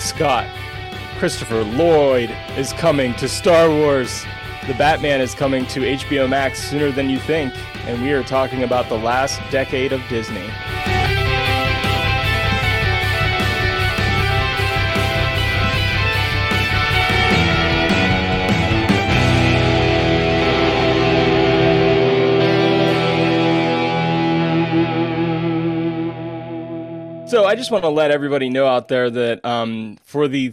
Scott. Christopher Lloyd is coming to Star Wars. The Batman is coming to HBO Max sooner than you think, and we are talking about the last decade of Disney. So I just want to let everybody know out there that um, for the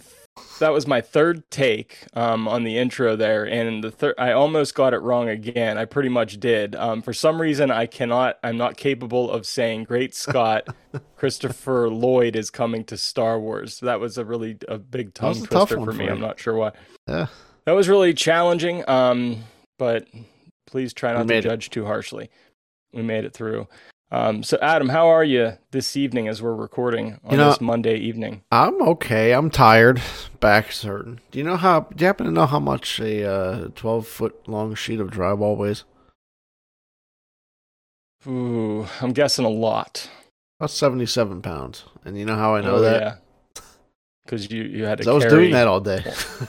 that was my third take um, on the intro there, and the third I almost got it wrong again. I pretty much did. Um, for some reason, I cannot. I'm not capable of saying "Great Scott." Christopher Lloyd is coming to Star Wars. That was a really a big tongue a twister for for me. you. I'm not sure why. Yeah. That was really challenging. Um, but please try not to it. judge too harshly. We made it through. Um, so Adam, how are you this evening as we're recording on You know- this Monday evening? I'm okay. I'm tired. Back's hurting. Do you know how? Do you happen to know how much a uh, 12 foot long sheet of drywall weighs? Ooh, I'm guessing a lot. About 77 pounds. And you know how I know Oh, that? Yeah. Because you, you had to I was doing that all day.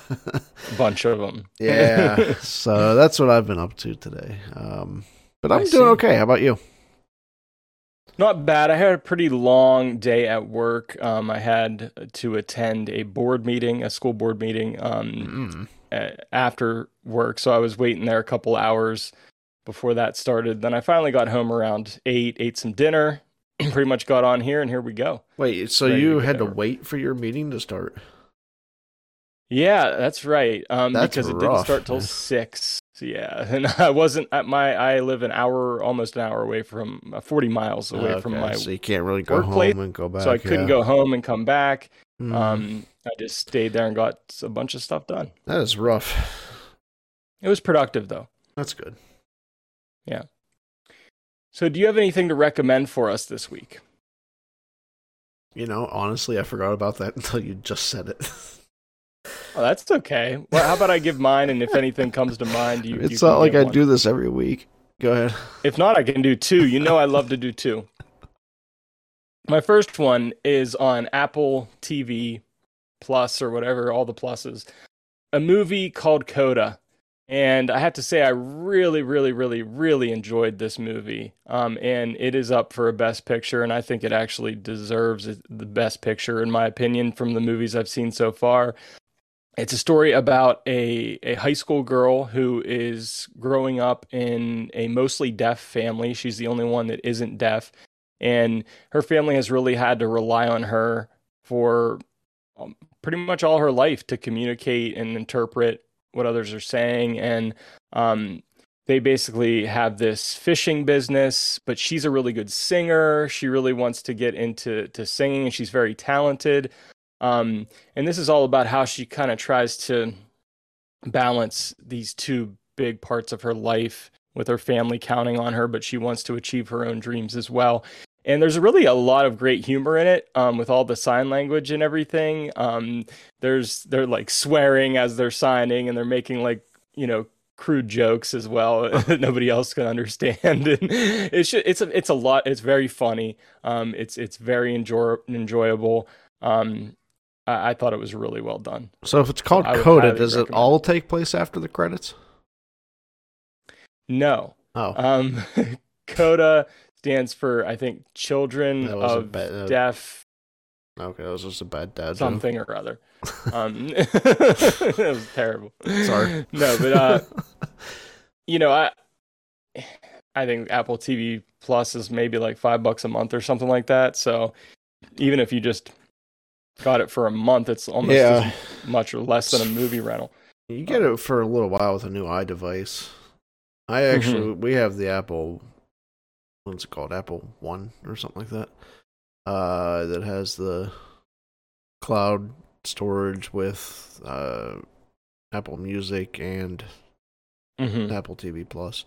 a bunch of them. yeah. so that's what I've been up to today. Um, but I'm I doing see. okay. How about you? Not bad. I had a pretty long day at work. Um, I had to attend a board meeting, a school board meeting, um, Mm. after work. So I was waiting there a couple hours before that started. Then I finally got home around eight, ate some dinner, pretty much got on here, and here we go. Wait, so Ready you get had to wait for your meeting to start? Yeah, that's right. Um, That's because it didn't start till man. six. So, yeah, and I wasn't at my. I live an hour, almost an hour away from, uh, forty miles away from my. so you can't really go workplace, home and go back. so I couldn't yeah. go home and come back. Mm. Um, I just stayed there and got a bunch of stuff done. that is rough. It was productive though. That's good. Yeah. So, do you have anything to recommend for us this week? You know, honestly, I forgot about that until you just said it. Oh, that's okay. Well, how about I give mine, and if anything comes to mind, you. you it's can not like I one. do this every week. Go ahead. If not, I can do two. You know, I love to do two. My first one is on Apple TV Plus or whatever, all the pluses. A movie called Coda. And I have to say, I really, really, really, really enjoyed this movie. Um, and it is up for a Best Picture, and I think it actually deserves the Best Picture, in my opinion, from the movies I've seen so far. It's a story about a, a high school girl who is growing up in a mostly deaf family. She's the only one that isn't deaf. And her family has really had to rely on her for um, pretty much all her life to communicate and interpret what others are saying. And um, they basically have this fishing business, but she's a really good singer. She really wants to get into to singing, and she's very talented. Um, and this is all about how she kind of tries to balance these two big parts of her life with her family counting on her, but she wants to achieve her own dreams as well. And there's really a lot of great humor in it, um, with all the sign language and everything. Um, there's they're like swearing as they're signing, and they're making like you know crude jokes as well that nobody else can understand. And it's ju- it's a, it's a lot. It's very funny. Um, it's it's very enjoy- enjoyable. Um, I, I thought it was really well done. So if it's called would Coda, does it all take place after the credits? No, Oh, um, CODA stands for I think Children That of bad- uh, Deaf okay, that was just a bad dad joke. something or other. Um, it was terrible. Sorry. No, but uh, you know, I I think Apple TV Plus is maybe like five bucks a month or something like that. So even if you just got it for a month, it's almost Yeah. as much or less than a movie rental. You get it for a little while with a new iDevice. I actually we have the Apple what's it called? Apple One or something like that. Uh that has the cloud storage with uh, Apple Music and hmm Apple TV Plus,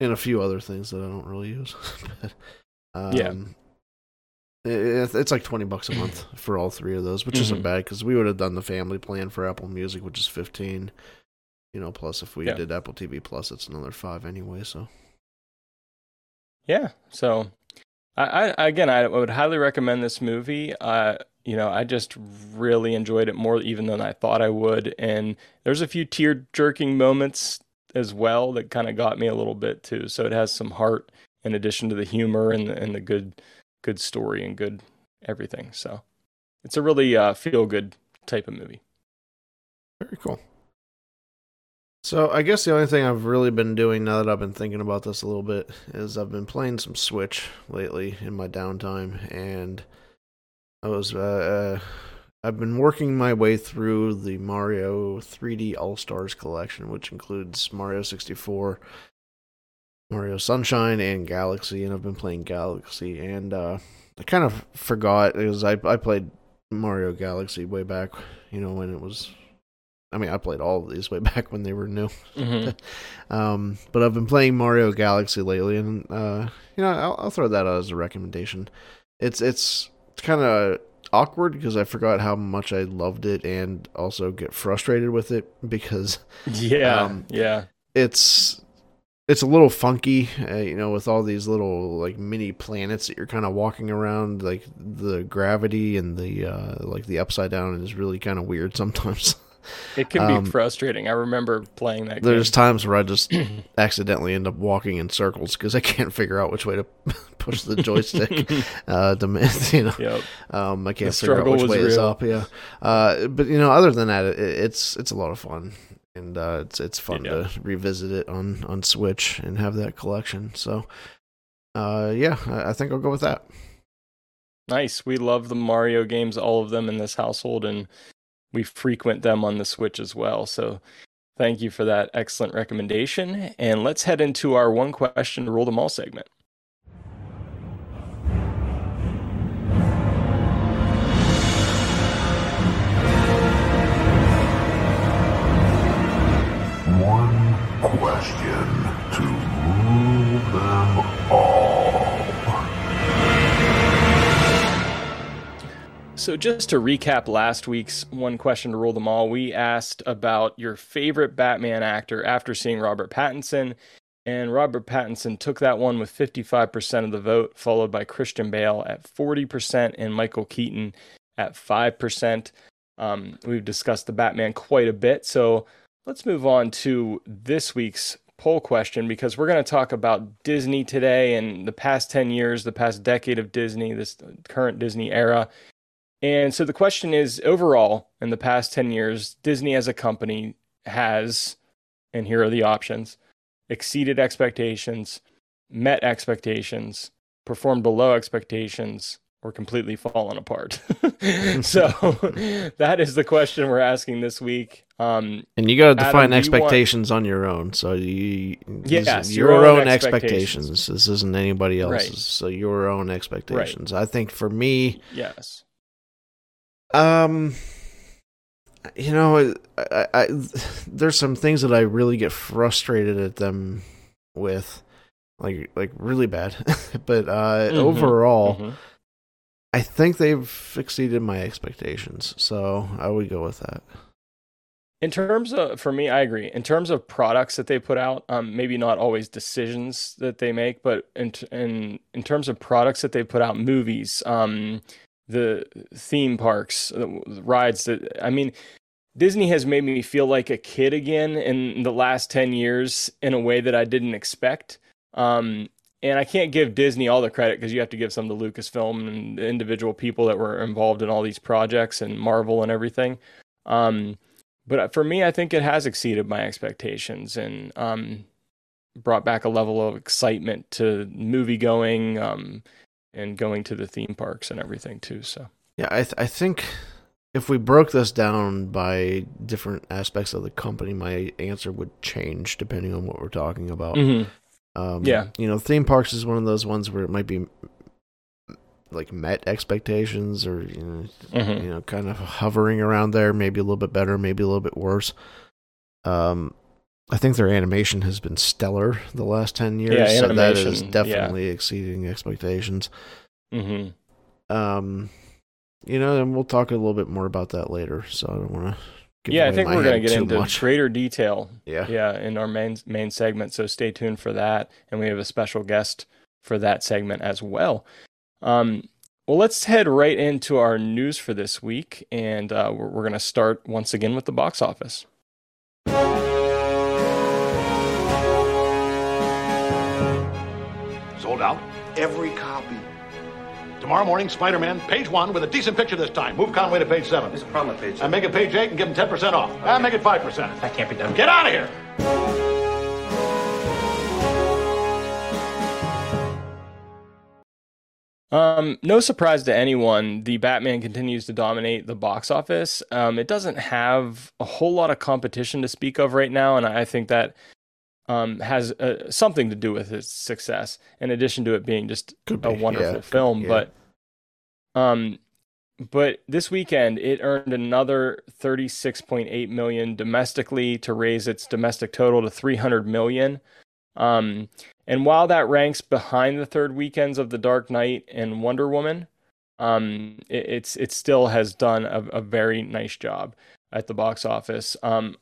and a few other things that I don't really use. but, um, Yeah. It- it's like twenty bucks a month for all three of those, which isn't Mhm. bad because we would have done the family plan for Apple Music, which is fifteen. You know, plus if we Yeah. did Apple TV Plus, it's another five anyway. So Yeah. So, I, I again, I would highly recommend this movie. Uh, you know, I just really enjoyed it more even than I thought I would, and there's a few tear jerking moments as well that kind of got me a little bit too. So it has some heart in addition to the humor and the, and the good, good story and good everything. So it's a really uh, feel good type of movie. very cool. So I guess the only thing I've really been doing now that I've been thinking about this a little bit is I've been playing some Switch lately in my downtime, and I was uh, uh, I've been working my way through the Mario 3D All Stars collection, which includes Mario 64, Mario Sunshine, and Galaxy, and I've been playing Galaxy, and uh, I kind of forgot because I I played Mario Galaxy way back, you know, when it was. I mean, I played all of these way back when they were new. Mm-hmm. Um, but I've been playing Mario Galaxy lately, and uh, you know, I'll, I'll throw that out as a recommendation. It's it's it's kind of awkward because I forgot how much I loved it, and also get frustrated with it because Yeah. Um, yeah. it's it's a little funky, uh, you know, with all these little like mini planets that you're kind of walking around. Like the gravity and the uh, like the upside down is really kind of weird sometimes. It can be um, frustrating. I remember playing that There's game. times where I just accidentally end up walking in circles because I can't figure out which way to push the joystick. uh, to you know, Yep. um, I can't The figure out which way is real. up. Yeah, uh, but you know, other than that, it, it's it's a lot of fun, and uh, it's it's fun Yeah. to revisit it on on Switch and have that collection. So, uh, yeah, I, I think I'll go with that. Nice. We love the Mario games, all of them in this household, and we frequent them on the Switch as well. So thank you for that excellent recommendation. And let's head into our one question rule them all segment. To rule them all. So, just to recap last week's one question to rule them all, we asked about your favorite Batman actor after seeing Robert Pattinson. And Robert Pattinson took that one with 55% of the vote, followed by Christian Bale at 40% and Michael Keaton at 5%. Um, we've discussed the Batman quite a bit. So, let's move on to this week's poll question because we're going to talk about Disney today and the past 10 years, the past decade of Disney, this current Disney era. And so the question is overall, in the past 10 years, Disney as a company has, and here are the options exceeded expectations, met expectations, performed below expectations, or completely fallen apart. so that is the question we're asking this week. Um, And you got to Adam, define you want- expectations on your own. So you, Yes, your, your own own expectations. expectations. This isn't anybody Right. else's. So your own expectations. I think for me, yes. Um, you know, I, I, there's some things that I really get frustrated at them with, like like really bad. but uh, Mhm, overall, mhm. I think they've exceeded my expectations. So I would go with that. In terms of, for me, I agree. In terms of products that they put out, um, maybe not always decisions that they make, but in in in terms of products that they put out, movies, um, the theme parks, the rides. That I mean, Disney has made me feel like a kid again in the last ten years in a way that I didn't expect. Um, and I can't give Disney all the credit because you have to give some to Lucasfilm and the individual people that were involved in all these projects and Marvel and everything. Um, but for me, I think it has exceeded my expectations and um, brought back a level of excitement to movie going um, and going to the theme parks and everything too. So Yeah, I th- I think if we broke this down by different aspects of the company, my answer would change depending on what we're talking about. Um, Yeah. You know, theme parks is one of those ones where it might be like met expectations or you know, Mhm. you know kind of hovering around there, maybe a little bit better, maybe a little bit worse. Um, I think their animation has been stellar the last ten years, Yeah, so that is animation, yeah. definitely exceeding expectations. hmm Um, you know, and we'll talk a little bit more about that later. So I don't want to. Yeah, I think we're going to get into much. greater detail Yeah. yeah in our main main segment so stay tuned for that and we have a special guest for that segment as well um well let's head right into our news for this week and uh, we're, we're going to start once again with the box office Sold out? Every copy. Tomorrow morning, Spider Man, page one, with a decent picture this time. Move Conway to page seven. There's a problem with page seven. And make it page eight and give him 10% off. And make it 5%. That can't be done. Get out of here! Um, no surprise to anyone, the Batman continues to dominate the box office. Um, it doesn't have a whole lot of competition to speak of right now, and I think that um, has uh, something to do with its success. In addition to it being just Could a be, wonderful yeah, film, yeah. but um, but this weekend it earned another 36.8 million domestically to raise its domestic total to 300 million. Um, and while that ranks behind the third weekends of The Dark Knight and Wonder Woman, um, it, it's it still has done a, a very nice job at the box office. Um,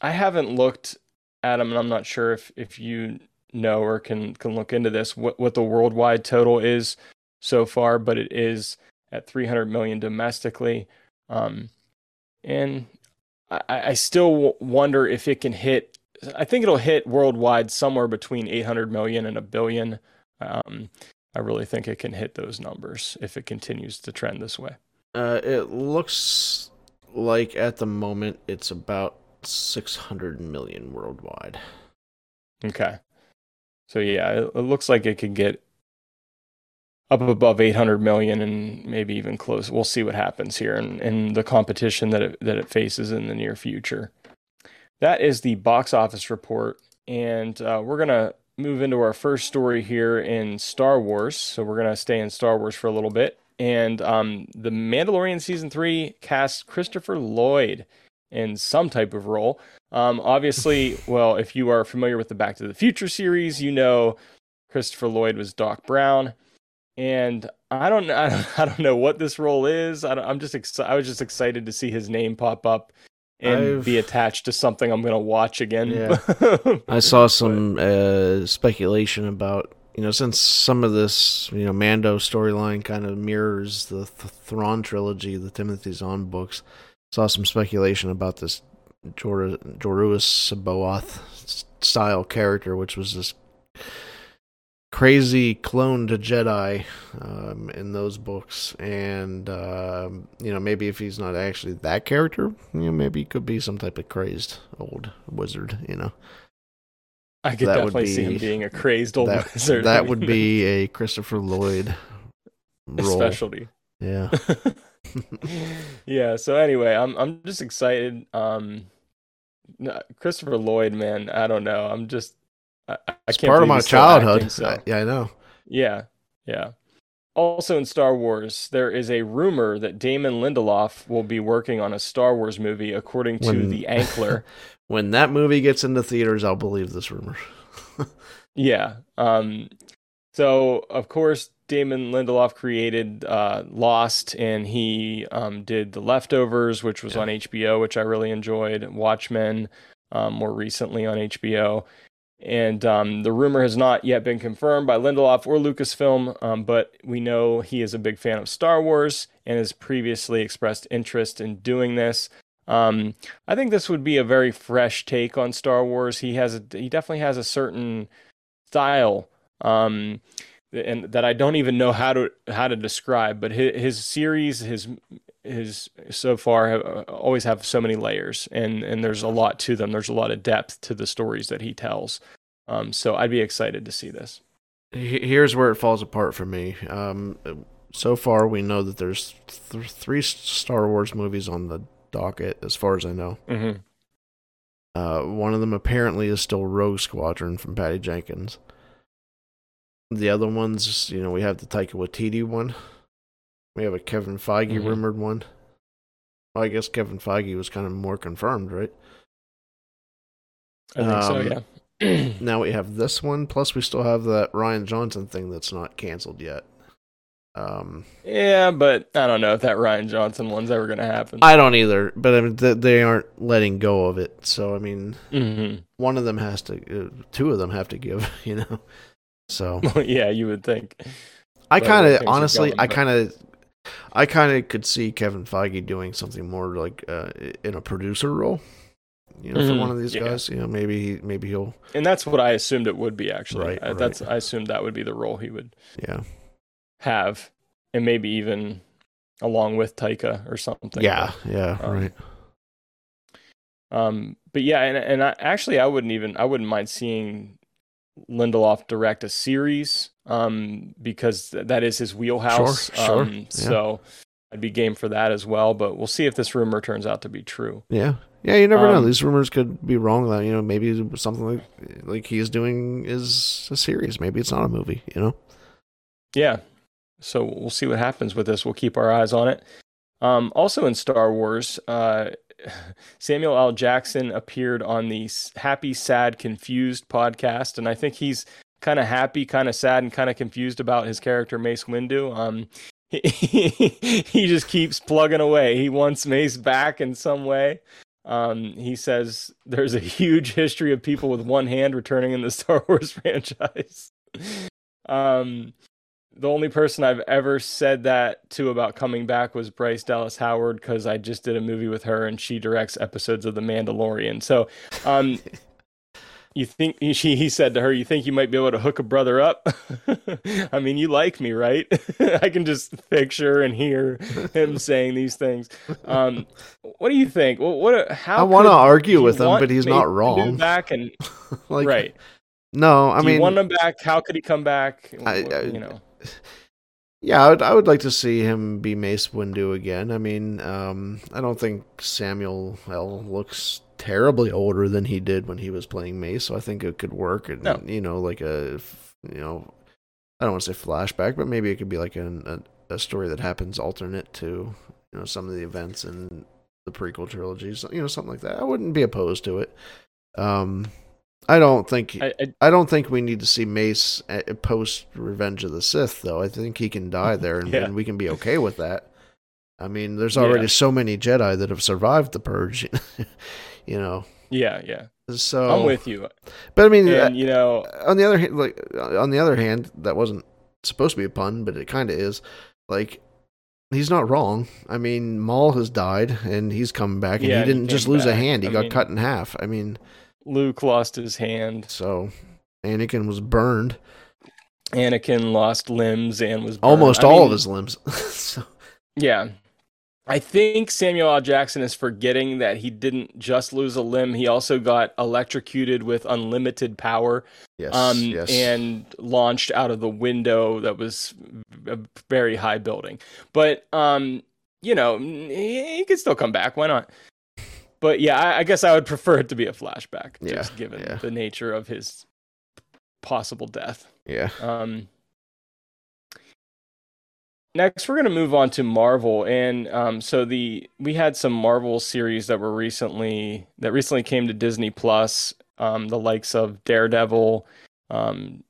I haven't looked at them, and I'm not sure if if you know or can can look into this what what the worldwide total is so far, but it is at 300 million domestically, um, and I, I still wonder if it can hit. I think it'll hit worldwide somewhere between 800 million and a billion. Um, I really think it can hit those numbers if it continues to trend this way. Uh, it looks like at the moment it's about 600 million worldwide. Okay. So yeah, it, it looks like it could get up above 800 million and maybe even close. We'll see what happens here in, in the competition that it, that it faces in the near future. That is the box office report, and uh, we're gonna move into our first story here in Star Wars. So we're gonna stay in Star Wars for a little bit, and um, the Mandalorian season three cast Christopher Lloyd in some type of role. Um, obviously, well, if you are familiar with the Back to the Future series, you know Christopher Lloyd was Doc Brown, and I don't, I don't, I don't know what this role is. I am just, exci- I was just excited to see his name pop up and I've- be attached to something I'm gonna watch again. Yeah. I saw some uh, speculation about you know since some of this you know Mando storyline kind of mirrors the Th- Thrawn trilogy, the Timothy Zahn books. Saw some speculation about this Jor- Joruus C'baoth s- style character, which was this crazy cloned Jedi um, in those books, and um, you know maybe if he's not actually that character, you know maybe he could be some type of crazed old wizard, you know. I could that would definitely see him be- being a crazed old that, wizard. that would be a Christopher Lloyd role. specialty. Yeah. yeah. So anyway, I'm I'm just excited. Um, Christopher Lloyd, man, I don't know. I'm just I, I It's can't part of my childhood. acting, so- I- yeah, I know. Yeah, yeah. Also in Star Wars, there is a rumor that Damon Lindelof will be working on a Star Wars movie, according to When- the Ankler. When that movie gets into theaters, I'll believe this rumor. Yeah. Um, so of course Damon Lindelof created uh, Lost, and he um, did The Leftovers, which was Yeah. on HBO, which I really enjoyed. Watchmen, um, more recently on HBO. And um, the rumor has not yet been confirmed by Lindelof or Lucasfilm, um, but we know he is a big fan of Star Wars and has previously expressed interest in doing this. Um, I think this would be a very fresh take on Star Wars. He has a, he definitely has a certain style um, and that I don't even know how to how to describe. But his, his series, his his so far have, uh, always have so many layers, and and there's a lot to them. There's a lot of depth to the stories that he tells. Um, so I'd be excited to see this. Here's where it falls apart for me. Um, so far, we know that there's th- three Star Wars movies on the docket, as far as I know. Mm-hmm. Uh, one of them apparently is still Rogue Squadron from Patty Jenkins. The other ones, you know, we have the Taika Waititi one, We have a Kevin Feige Mhm. rumored one. Well, I guess Kevin Feige was kind of more confirmed, right? I think Um, so. Yeah. Now we have this one. Plus, we still have that Rian Johnson thing that's not canceled yet. Um, yeah, but I don't know if that Rian Johnson one's ever gonna happen. I don't either, but I mean, th- they aren't letting go of it. So I mean, hmm one of them has to, uh, two of them have to give, you know. So yeah, you would think. I kind of, honestly, going, I kind of, I kind of could see Kevin Feige doing something more like uh, in a producer role, you know, for Mhm, one of these yeah. guys. You know, maybe he, maybe he'll, And that's what I assumed it would be. Actually, Right, I, that's I assumed that would be the role he would yeah, have, and maybe even along with Taika or something. yeah, yeah, um, right. Um, but yeah, and and I, actually, I wouldn't even I wouldn't mind seeing Lindelof direct a series, um, because th- that is his wheelhouse. Sure, sure, Um, yeah. So I'd be game for that as well. But we'll see if this rumor turns out to be true. Yeah, yeah. You never know. Um, These rumors could be wrong. That you know, maybe something like like he's doing is a series. Maybe it's not a movie. You know. Yeah. So we'll see what happens with this. We'll keep our eyes on it. Um, also in Star Wars, uh, Samuel L. Jackson appeared on the Happy, Sad, Confused podcast, and I think he's kind of happy, kind of sad, and kind of confused about his character Mace Windu. Um, he, he just keeps plugging away. He wants Mace back in some way. Um, he says there's a huge history of people with one hand returning in the Star Wars franchise. Um, the only person I've ever said that to about coming back was Bryce Dallas Howard because I just did a movie with her and she directs episodes of The Mandalorian. So, um, you think she he said to her, "You think you might be able to hook a brother up?" I mean, you like me, right? I can just picture and hear him saying these things. Um, what do you think? What? what how? I wanna argue with him, but he's not wrong. Back and like, right. No, I do mean, you want him back? How could he come back? I- I- you know. Yeah, I would, I would like to see him be Mace Windu again. I mean, um, I don't think Samuel L. looks terribly older than he did when he was playing Mace, so I think it could work. And No. you know, like a, you know, I don't want to say flashback, but maybe it could be like an, a a story that happens alternate to you know some of the events in the prequel trilogies. You know, something like that. I wouldn't be opposed to it. Um, I don't think I, I, I don't think we need to see Mace eh, post Revenge of the Sith, though. I think he can die there, and, Yeah. and we can be okay with that. I mean, there's Yeah. already so many Jedi that have survived the Purge, you know. yeah, yeah. So I'm with you. but I mean, And uh, you know, on the other hand, like uh, on the other hand, that wasn't supposed to be a pun, but it kind of is. Like, he's not wrong. I mean, Maul has died, and he's coming back, and Yeah, he he didn't just came lose a hand; he I got mean- cut in half. I mean, Luke lost his hand. so Anakin was burned, Anakin lost limbs and was burned. almost I all mean, of his limbs. so, Yeah. I think Samuel L. Jackson is forgetting that he didn't just lose a limb. He also got electrocuted with unlimited power yes, um, yes, and launched out of the window that was a very high building. But, um, you know, he, he could still come back. Why not? But yeah, I, I guess I would prefer it to be a flashback, Yeah, just given yeah. the nature of his possible death. yeah. Um, next, we're going to move on to Marvel, and um, so the we had some Marvel series that were recently that recently came to Disney Plus. Um, the likes of Daredevil. Um,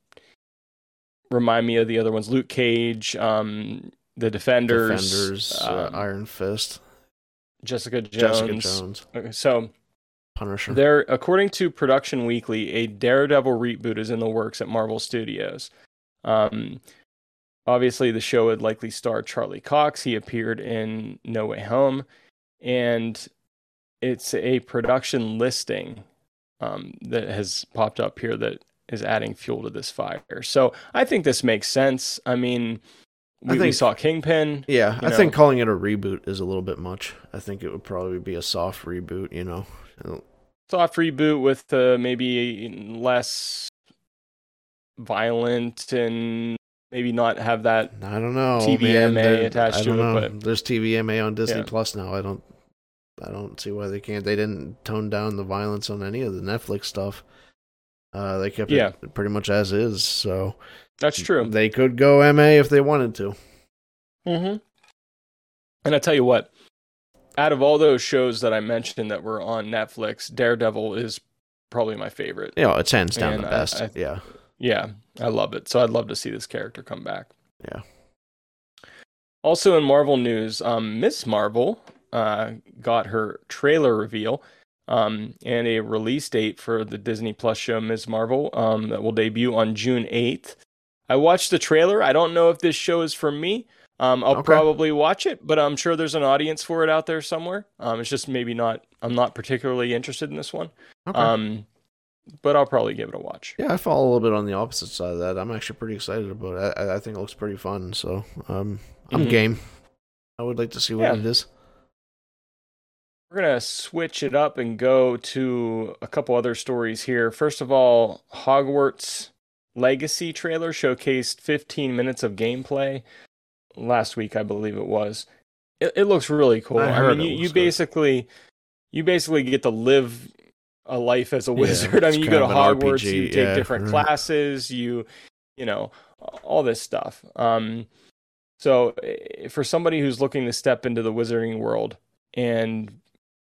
remind me of the other ones: Luke Cage, um, the Defenders, Defenders, uh, um, Iron Fist, Jessica Jones. Jessica Jones, Okay, so Punisher. There, according to Production Weekly, a Daredevil reboot is in the works at Marvel Studios. Um, obviously, the show would likely star Charlie Cox. He appeared in No Way Home, and it's a production listing um, that has popped up here that is adding fuel to this fire. So I think this makes sense. I mean, I we, we think- saw Kingpin. yeah, I think calling it a reboot is a little bit much. I think it would probably be a soft reboot. You know, soft reboot with uh, maybe less violent and maybe not have that I don't know. TVMA man. Attached I to don't it, know. but- there's TVMA on Disney Yeah. Plus now. I don't. I don't see why they can't. They didn't tone down the violence on any of the Netflix stuff. Uh, they kept Yeah. it pretty much as is. So that's true They could go MA if they wanted to. mm-hmm. And I tell you what, out of all those shows that I mentioned that were on Netflix, Daredevil is probably my favorite. You know, it's hands down And the I- best. I- yeah. Yeah, I love it. So I'd love to see this character come back. Yeah. Also in Marvel news, um, Miss Marvel uh, got her trailer reveal um, and a release date for the Disney Plus show Ms. Marvel um, that will debut on June 8th. I watched the trailer. I don't know if this show is for me. Um, I'll Okay. probably watch it, but I'm sure there's an audience for it out there somewhere. Um, it's just maybe not. I'm not particularly interested in this one. Okay. Um, but I'll probably give it a watch. Yeah, I fall a little bit on the opposite side of that. I'm actually pretty excited about it. I, I think it looks pretty fun. So um, I'm Mhm. game. I would like to see what Yeah. it is. We're going to switch it up and go to a couple other stories here. First of all, Hogwarts Legacy trailer showcased 15 minutes of gameplay last week, I believe it was. It, it looks really cool. I I, mean, you, you basically you basically get to live a life as a Yeah, wizard. I mean, you go to Hogwarts, RPG, you take yeah, different right. classes, you you know, all this stuff. Um so eh, for somebody who's looking to step into the wizarding world and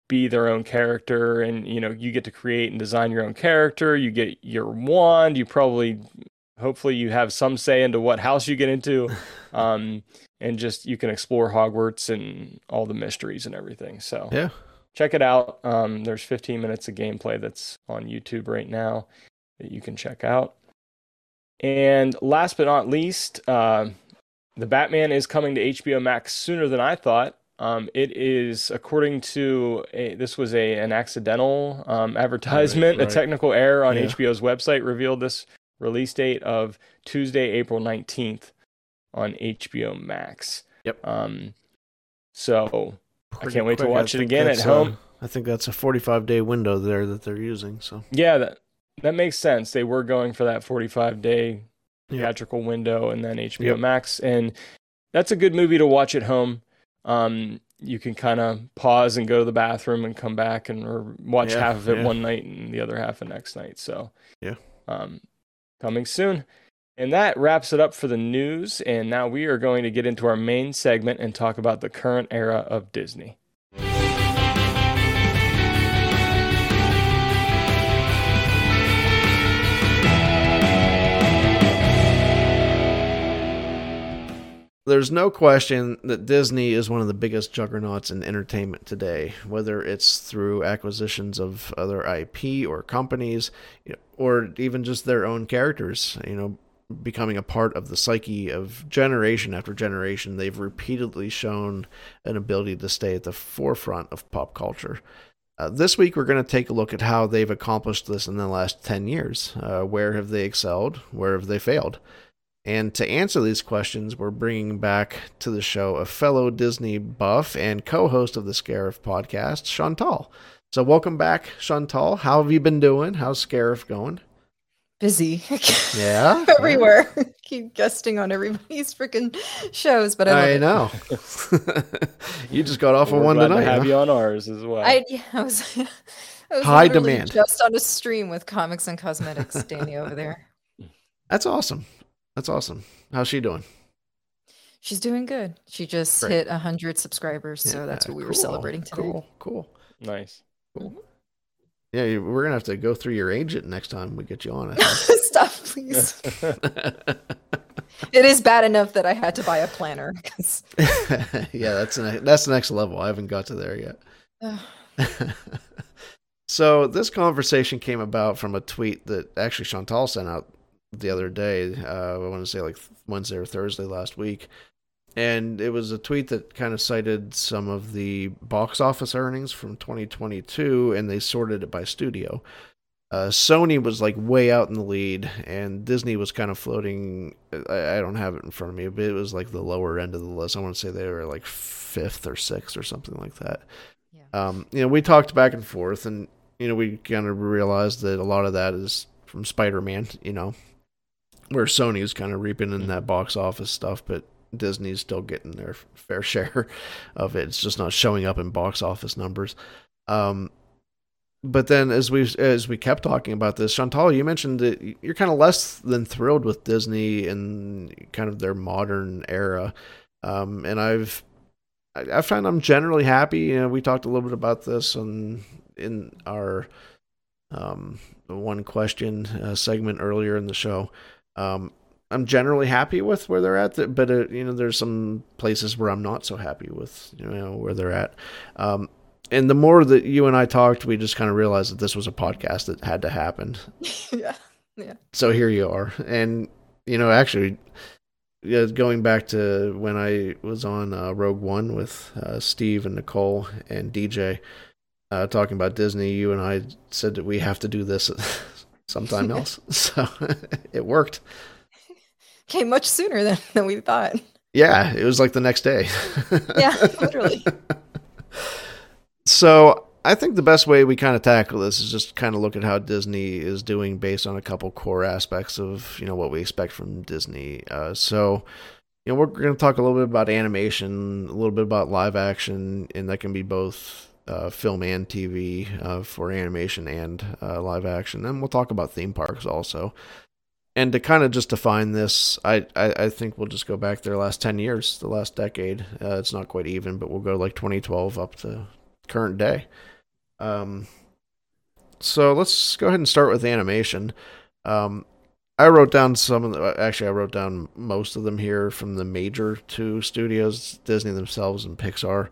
be their own character and you know you get to create and design your own character you get your wand you probably hopefully you have some say into what house you get into um and just you can explore hogwarts and all the mysteries and everything so. Yeah. check it out um there's 15 minutes of gameplay that's on youtube right now that you can check out. And last but not least uh the batman is coming to hbo max sooner than i thought um, it is according to a, this was a an accidental um, advertisement. right. A technical error on Yeah. HBO's website revealed this release date of Tuesday, April nineteenth, on HBO Max. Yep. Um, so Pretty can't wait to quick. watch it again at home. uh, I think that's a 45 day window there that they're using. So yeah, that that makes sense. They were going for that forty-five day Yep. theatrical window, and then HBO Yep. Max, and that's a good movie to watch at home. Um, you can kind of pause and go to the bathroom and come back and or watch Yeah, half of it yeah. one night and the other half the next night. So Yeah. um, coming soon. And that wraps it up for the news. And now we are going to get into our main segment and talk about the current era of Disney. There's no question that Disney is one of the biggest juggernauts in entertainment today, whether it's through acquisitions of other IP or companies, or even just their own characters, you know, becoming a part of the psyche of generation after generation. They've repeatedly shown an ability to stay at the forefront of pop culture. Uh, this week, we're going to take a look at how they've accomplished this in the last 10 years. Uh, where have they excelled? Where have they failed? And to answer these questions, we're bringing back to the show a fellow Disney buff and co host of the Scarif podcast, Chantal. So, welcome back, Chantal. How have you been doing? How's Scarif going? busy Yeah. everywhere. Keep guesting on everybody's freaking shows, but I, love I it. know. you just got off of We're one glad tonight. to have huh? you on ours as well. I, yeah, I was, I was High demand. just on a stream with comics and cosmetics, Danny over there. That's awesome. That's awesome. How's she doing? She's doing good. She just Great. hit hundred subscribers, so that's what we were celebrating today. Cool, cool. nice. Cool. Yeah, we're gonna have to go through your agent next time we get you on. it. think. Stop, please. it is bad enough that I had to buy a planner. yeah, that's the that's the next level. I haven't got to there yet. So this conversation came about from a tweet that actually Chantal sent out the other day. Uh, I want to say like Wednesday or Thursday last week, and it was a tweet that kind of cited some of the box office earnings from 2022, and they sorted it by studio. Uh, Sony was like way out in the lead, and Disney was kind of floating. I, I don't have it in front of me, but it was like the lower end of the list. I want to say they were like fifth or sixth or something like that. Yeah. Um, you know, we talked back and forth, and you know, we kind of realized that a lot of that is from Spider-Man. You know, where Sony's kind of reaping in that box office stuff, but Disney's still getting their fair share of it. It's just not showing up in box office numbers. Um, but then as we as we kept talking about this, Chantal, you mentioned that you're kind of less than thrilled with Disney and kind of their modern era. Um, and I've I, I find I'm generally happy. You know, we talked a little bit about this on in our um, one question uh, segment earlier in the show. Um, I'm generally happy with where they're at, but uh, you know, there's some places where I'm not so happy with you know where they're at. Um, and the more that you and I talked, we just kind of realized that this was a podcast that had to happen. yeah. Yeah. So here you are, and you know, actually, yeah, going back to when I was on uh, Rogue One with uh, Steve and Nicole and DJ, uh, talking about Disney, you and I said that we have to do this sometime else. so it worked. Came much sooner than, than we thought. Yeah, it was like the next day. Yeah, literally. so I think the best way we kind of tackle this is just kind of look at how Disney is doing based on a couple core aspects of you know what we expect from Disney. Uh, so you know we're going to talk a little bit about animation, a little bit about live action, and that can be both uh, film and TV uh, for animation and uh, live action. And we'll talk about theme parks also. And to kind of just define this, I, I, I think we'll just go back their last 10 years, the last decade. Uh, it's not quite even, but we'll go like 2012 up to current day. Um, so let's go ahead and start with animation. Um, I wrote down some of the, actually, I wrote down most of them here from the major two studios, Disney themselves and Pixar.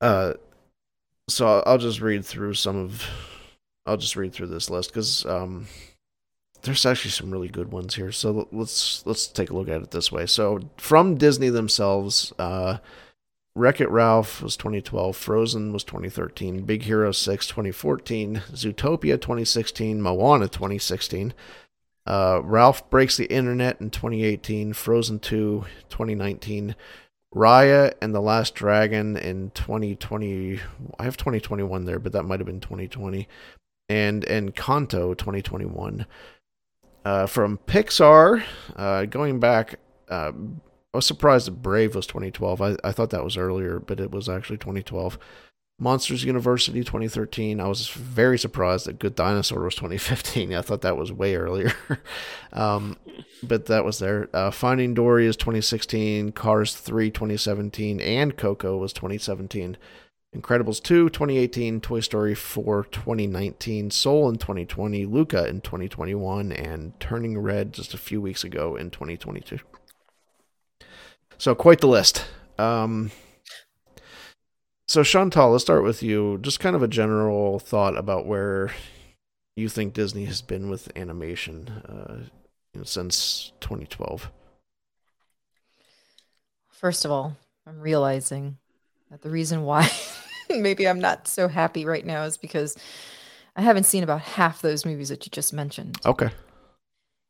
Uh, so I'll just read through some of, I'll just read through this list because um, there's actually some really good ones here. So let's let's take a look at it this way. So from Disney themselves, uh, Wreck It Ralph was 2012, Frozen was 2013, Big Hero 6 2014, Zootopia 2016, Moana 2016, uh, Ralph Breaks the Internet in 2018, Frozen 2 2019, Raya and the Last Dragon in 2020. I have 2021 there, but that might have been 2020, and and Encanto 2021. Uh, from Pixar, uh, going back, uh, I was surprised that Brave was 2012. I, I thought that was earlier, but it was actually 2012. Monsters University 2013. I was very surprised that Good Dinosaur was 2015. I thought that was way earlier. um, but that was there. Uh, Finding Dory is 2016. Cars 3 2017. And Coco was 2017. Incredibles 2 2018. Toy Story 4 2019. Soul in 2020. Luca in 2021. And Turning Red just a few weeks ago in 2022. So quite the list. Um, so Chantal, let's start with you. Just kind of a general thought about where you think Disney has been with animation uh, you know, since 2012. First of all, I'm realizing that the reason why maybe I'm not so happy right now is because I haven't seen about half those movies that you just mentioned. Okay.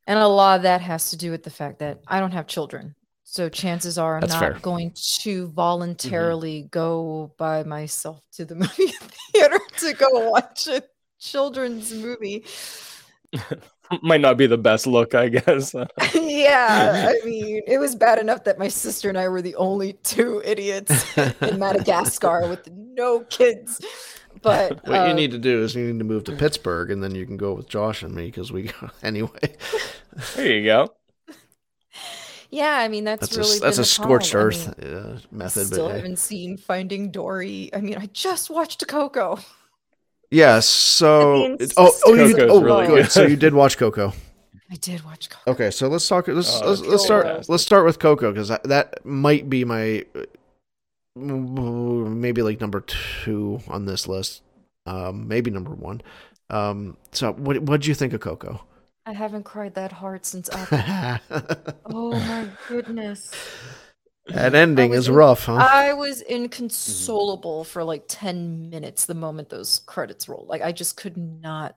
And a lot of that has to do with the fact that I don't have children. So chances are I'm That's not fair. going to voluntarily go by myself to the movie theater to go watch a children's movie. Might not be the best look, I guess. yeah, I mean, it was bad enough that my sister and I were the only two idiots in Madagascar with no kids. But What you uh, need to do is you need to move to Pittsburgh, and then you can go with Josh and me because we go anyway. there you go. Yeah, I mean that's, That's really a that's been a the scorched problem. I earth mean, uh, method. still but hey. haven't seen Finding Dory. I mean, I just watched Coco. Yeah. So it- oh oh you oh really good. good. So you did watch Coco. I did watch Coco. Okay, so let's talk. Let's Oh, let's, let's start. fantastic. Let's start with Coco because that, that might be my maybe like number two on this list. Um, maybe number one. Um, so what what'd you think of Coco? I haven't cried that hard since Up. oh my goodness. That ending is in- rough, huh? I was inconsolable for like 10 minutes the moment those credits rolled. Like I just could not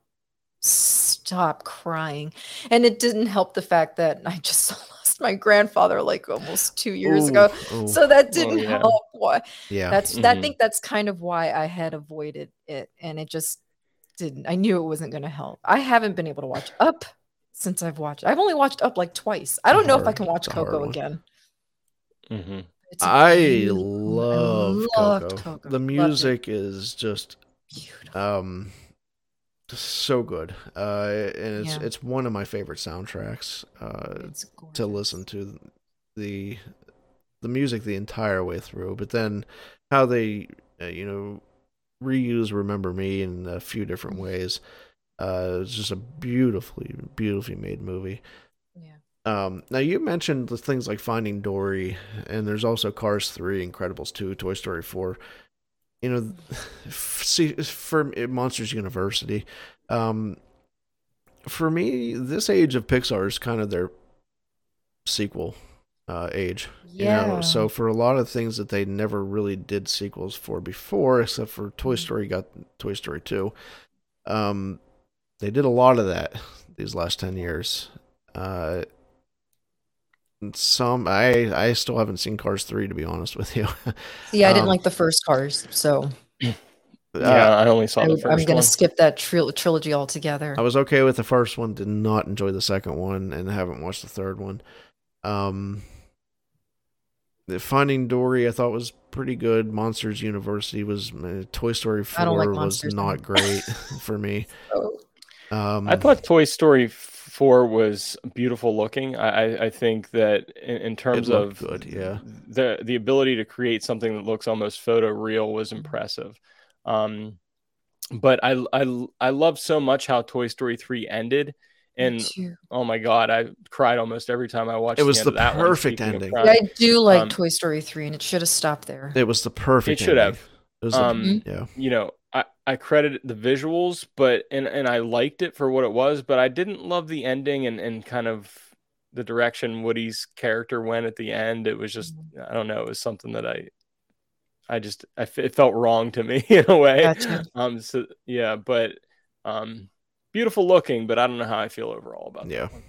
stop crying. And it didn't help the fact that I just lost my grandfather like almost 2 years ago. Ooh, ooh, So that didn't yeah. help. Why? yeah. That's I Mhm. think that's kind of why I had avoided it and it just didn't. I knew it wasn't going to help. I haven't been able to watch Up since I've watched. I've only watched Up like twice. I don't know if I can watch it's a hard Coco one. again. hmm It's a I beautiful- love I loved Coco. Coco. The Loved music is just Beautiful. um just so good. Uh and it's Yeah. it's one of my favorite soundtracks uh to listen to the the music the entire way through, but then how they uh, you know reuse "Remember Me" in a few different ways. Uh, it's just a beautifully, beautifully made movie. Yeah. Um, now you mentioned the things like Finding Dory, and there's also Cars Three, Incredibles Two, Toy Story Four. You know, see for Monsters University, um, for me, this age of Pixar is kind of their sequel uh, age. You know, so for a lot of things that they never really did sequels for before, except for Toy Story got Toy Story two, um, they did a lot of that these last ten years. Uh, some I I still haven't seen Cars three to be honest with you. See, I didn't Um, like the first Cars, so yeah, Uh, I only saw I, the am going to one. skip that tril- trilogy altogether. I was okay with the first one, did not enjoy the second one, and haven't watched the third one. Um, the Finding Dory, I thought was pretty good. Monsters University was uh, Toy Story I don't like Four was Monsters, not great for me. Um, I thought Toy Story four was beautiful looking. I, I, I think that in, in terms of good, yeah. the the ability to create something that looks almost photo real was impressive. Um, but I I I love so much how Toy Story three ended, me and oh my god, I cried almost every time I watched. It It was end the of that one, perfect speaking ending. Yeah, I do like Um, Toy Story 3, and it should have stopped there. it was the perfect. It should ending. have. It was the- Um, yeah. you know, I, I credit the visuals, but and and I liked it for what it was, but I didn't love the ending and and kind of the direction Woody's character went at the end. It was just Mm-hmm. I don't know, it was something that I I just I f- it felt wrong to me in a way. Gotcha. Um so yeah, but um beautiful looking, but I don't know how I feel overall about Yeah. that one.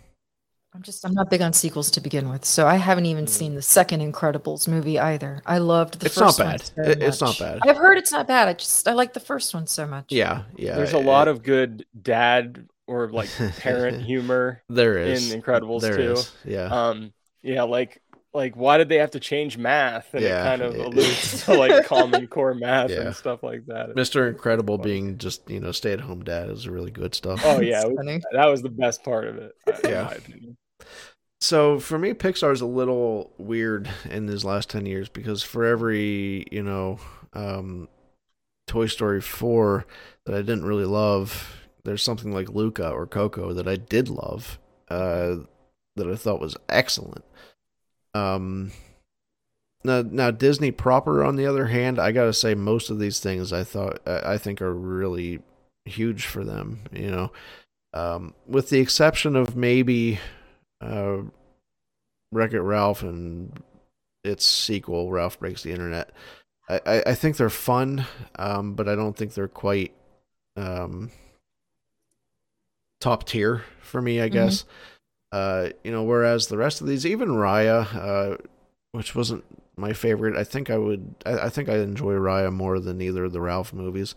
I'm just I'm not big on sequels to begin with, so I haven't even Mm. seen the second Incredibles movie either. I loved the It's not first one bad. so It- it's not bad. I've heard it's not bad. I just I like the first one so much. Yeah, yeah. There's a lot of good dad or like parent humor there in Incredibles There too. is, Yeah. um yeah like like why did they have to change math and Yeah, it kind of it- alludes to like common core math Yeah. and stuff like that Mr. Incredible being just you know stay at home dad is really good stuff. oh yeah It's it was- that was the best part of it uh, Yeah. So for me, pixar is a little weird in these last ten years because for every you know um, Toy Story four that I didn't really love, there's something like Luca or Coco that I did love, uh, that I thought was excellent. Um, now, now Disney proper, on the other hand, I gotta say most of these things I thought I think are really huge for them. You know, um, with the exception of maybe uh, Wreck It Ralph and its sequel, Ralph Breaks the Internet. I, I, I think they're fun, um, but I don't think they're quite um, top tier for me, I guess. Uh, you know, whereas the rest of these, even Raya, uh, which wasn't my favorite, I think I would, I, I think I enjoy Raya more than either of the Ralph movies.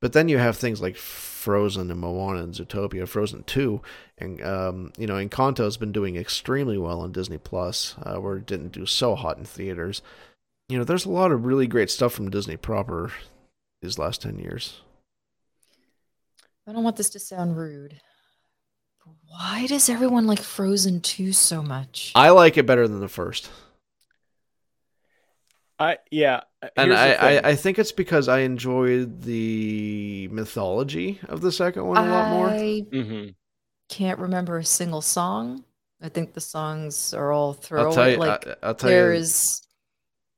But then you have things like Frozen and Moana and Zootopia, Frozen 2, and um, you know, Encanto's been doing extremely well on Disney Plus, uh, where it didn't do so hot in theaters. You know, there's a lot of really great stuff from Disney proper these last 10 years. I don't want this to sound rude. But Why does everyone like Frozen 2 so much? I like it better than the first. i yeah And I. I, I think it's because I enjoyed the mythology of the second one a lot more. I Mhm. can't remember a single song. I think the songs are all I'll throwaway. tell you. like I, will tell there you. is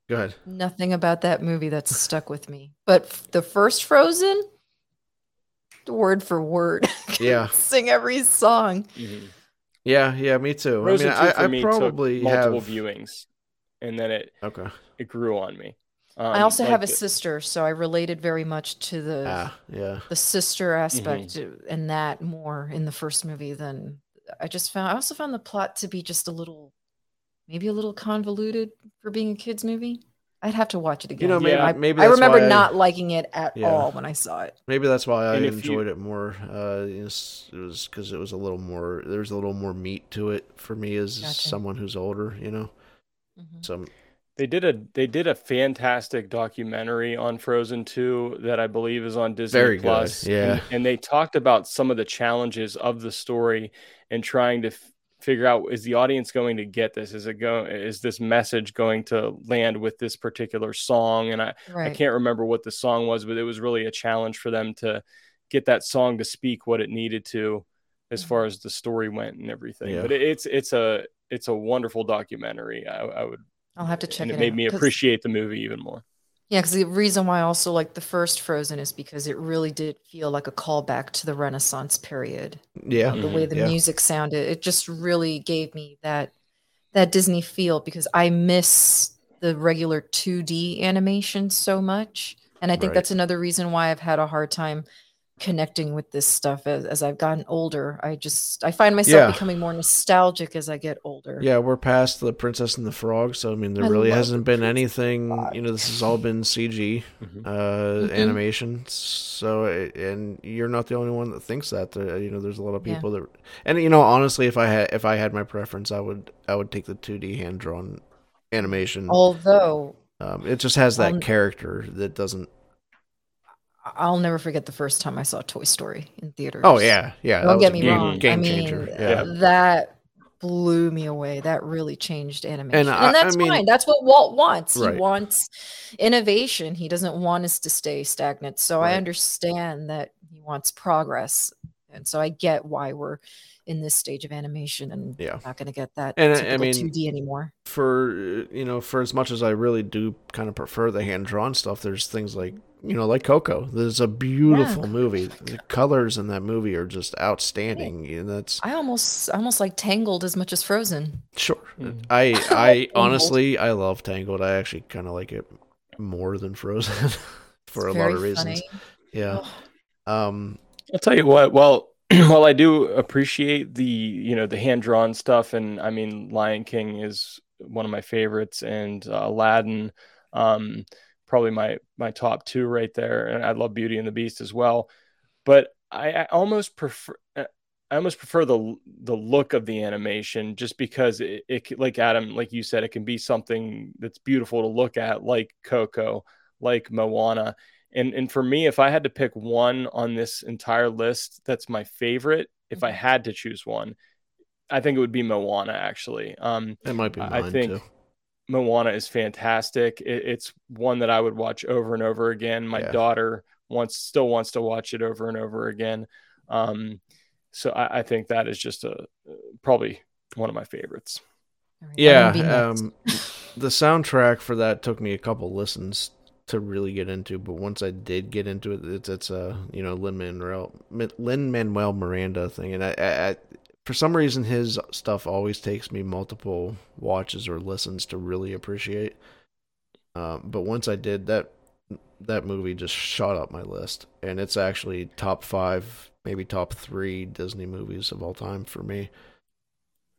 Go ahead. nothing about that movie that's stuck with me. But f- the first Frozen, word for word, Yeah. sing every song. Mhm. Yeah, yeah, me too. Frozen I mean, I, I me probably took multiple have. viewings and then it Okay. it grew on me um, I also like have a the- sister, so I related very much to the Ah, yeah. the sister aspect Mm-hmm. and that more in the first movie than I just found. I also found the plot to be just a little, maybe a little convoluted for being a kids movie. I'd have to watch it again. You know, maybe- I, maybe I remember why I- not liking it at Yeah. all when I saw it. Maybe that's why I And if you- enjoyed it more. Uh, it was because it was a little more. There was a little more meat to it for me as Gotcha. someone who's older. You know, Mhm. so They did a they did a fantastic documentary on Frozen 2 that I believe is on Disney Very good, Plus. yeah. And, and they talked about some of the challenges of the story and trying to f- figure out is the audience going to get this? Is it go? Is this message going to land with this particular song? And I Right. I can't remember what the song was, but it was really a challenge for them to get that song to speak what it needed to, as far Mm-hmm. as the story went and everything. Yeah. But it, it's it's a it's a wonderful documentary. I, I would, I'll have to check and it, it made out, me 'cause- appreciate the movie even more. Yeah, because the reason why I also like the first Frozen is because it really did feel like a callback to the Renaissance period. Yeah. the way the mm-hmm. Yeah. music sounded it just really gave me that that disney feel because i miss the regular 2d animation so much and i think Right. that's another reason why i've had a hard time connecting with this stuff as, as i've gotten older i just i find myself Yeah. becoming more nostalgic as i get older Yeah, we're past the Princess and the Frog, so I mean, there I really hasn't the been Princess anything. You know, this has all been CG Mhm. uh, Mhm. animation. So, and you're not the only one that thinks that. There, you know, there's a lot of Yeah. people that, and you know, honestly, if I had if I had my preference, I would I would take the 2D hand drawn animation. although Um, it just has that Um, character that doesn't. I- i'll never forget the first time i saw toy story in theaters. Oh yeah, yeah. don't get me game, wrong. Game i mean changer. Yeah. that blew me away. That really changed animation. And, I- I that's mean- fine. That's what walt wants. Right. he wants innovation. He doesn't want us to stay stagnant. So i understand that he wants progress and so i get why we're in this stage of animation and Yeah. not going to get that And I- I mean, 2d anymore. for you know for as much as i really do kind of prefer the hand drawn stuff there's things like you know like coco. There's a beautiful movie. The colors in that movie are just outstanding and that's i almost almost like tangled as much as frozen. Sure. Mhm. i i honestly i love tangled. I actually kind of like it more than frozen for It's a lot of reasons. funny. yeah. Oh, um I'll tell you what. Well, while I do appreciate the you know the hand drawn stuff, and I mean Lion King is one of my favorites, and uh, Aladdin, um, probably my my top two right there, and I love Beauty and the Beast as well. But I, I almost prefer. uh, I almost prefer the the look of the animation just because it, it like Adam like you said it can be something that's beautiful to look at like Coco like Moana and and for me if I had to pick one on this entire list that's my favorite if I Mhm. had to choose one I think it would be Moana actually um it might be I- I think- too Moana is fantastic. It, it's one that I would watch over and over again. My Yeah. daughter wants still wants to watch it over and over again. Um, so I, I think that is just a probably one of my favorites. all right, yeah I'm gonna be next. um the soundtrack for that took me a couple listens to really get into but once i did get into it it's it's a you know lin manuel lin manuel miranda thing. And I, I, I for some reason his stuff always takes me multiple watches or listens to really appreciate. Um, but once i did that that movie just shot up my list. And it's actually top five maybe top three disney movies of all time for me.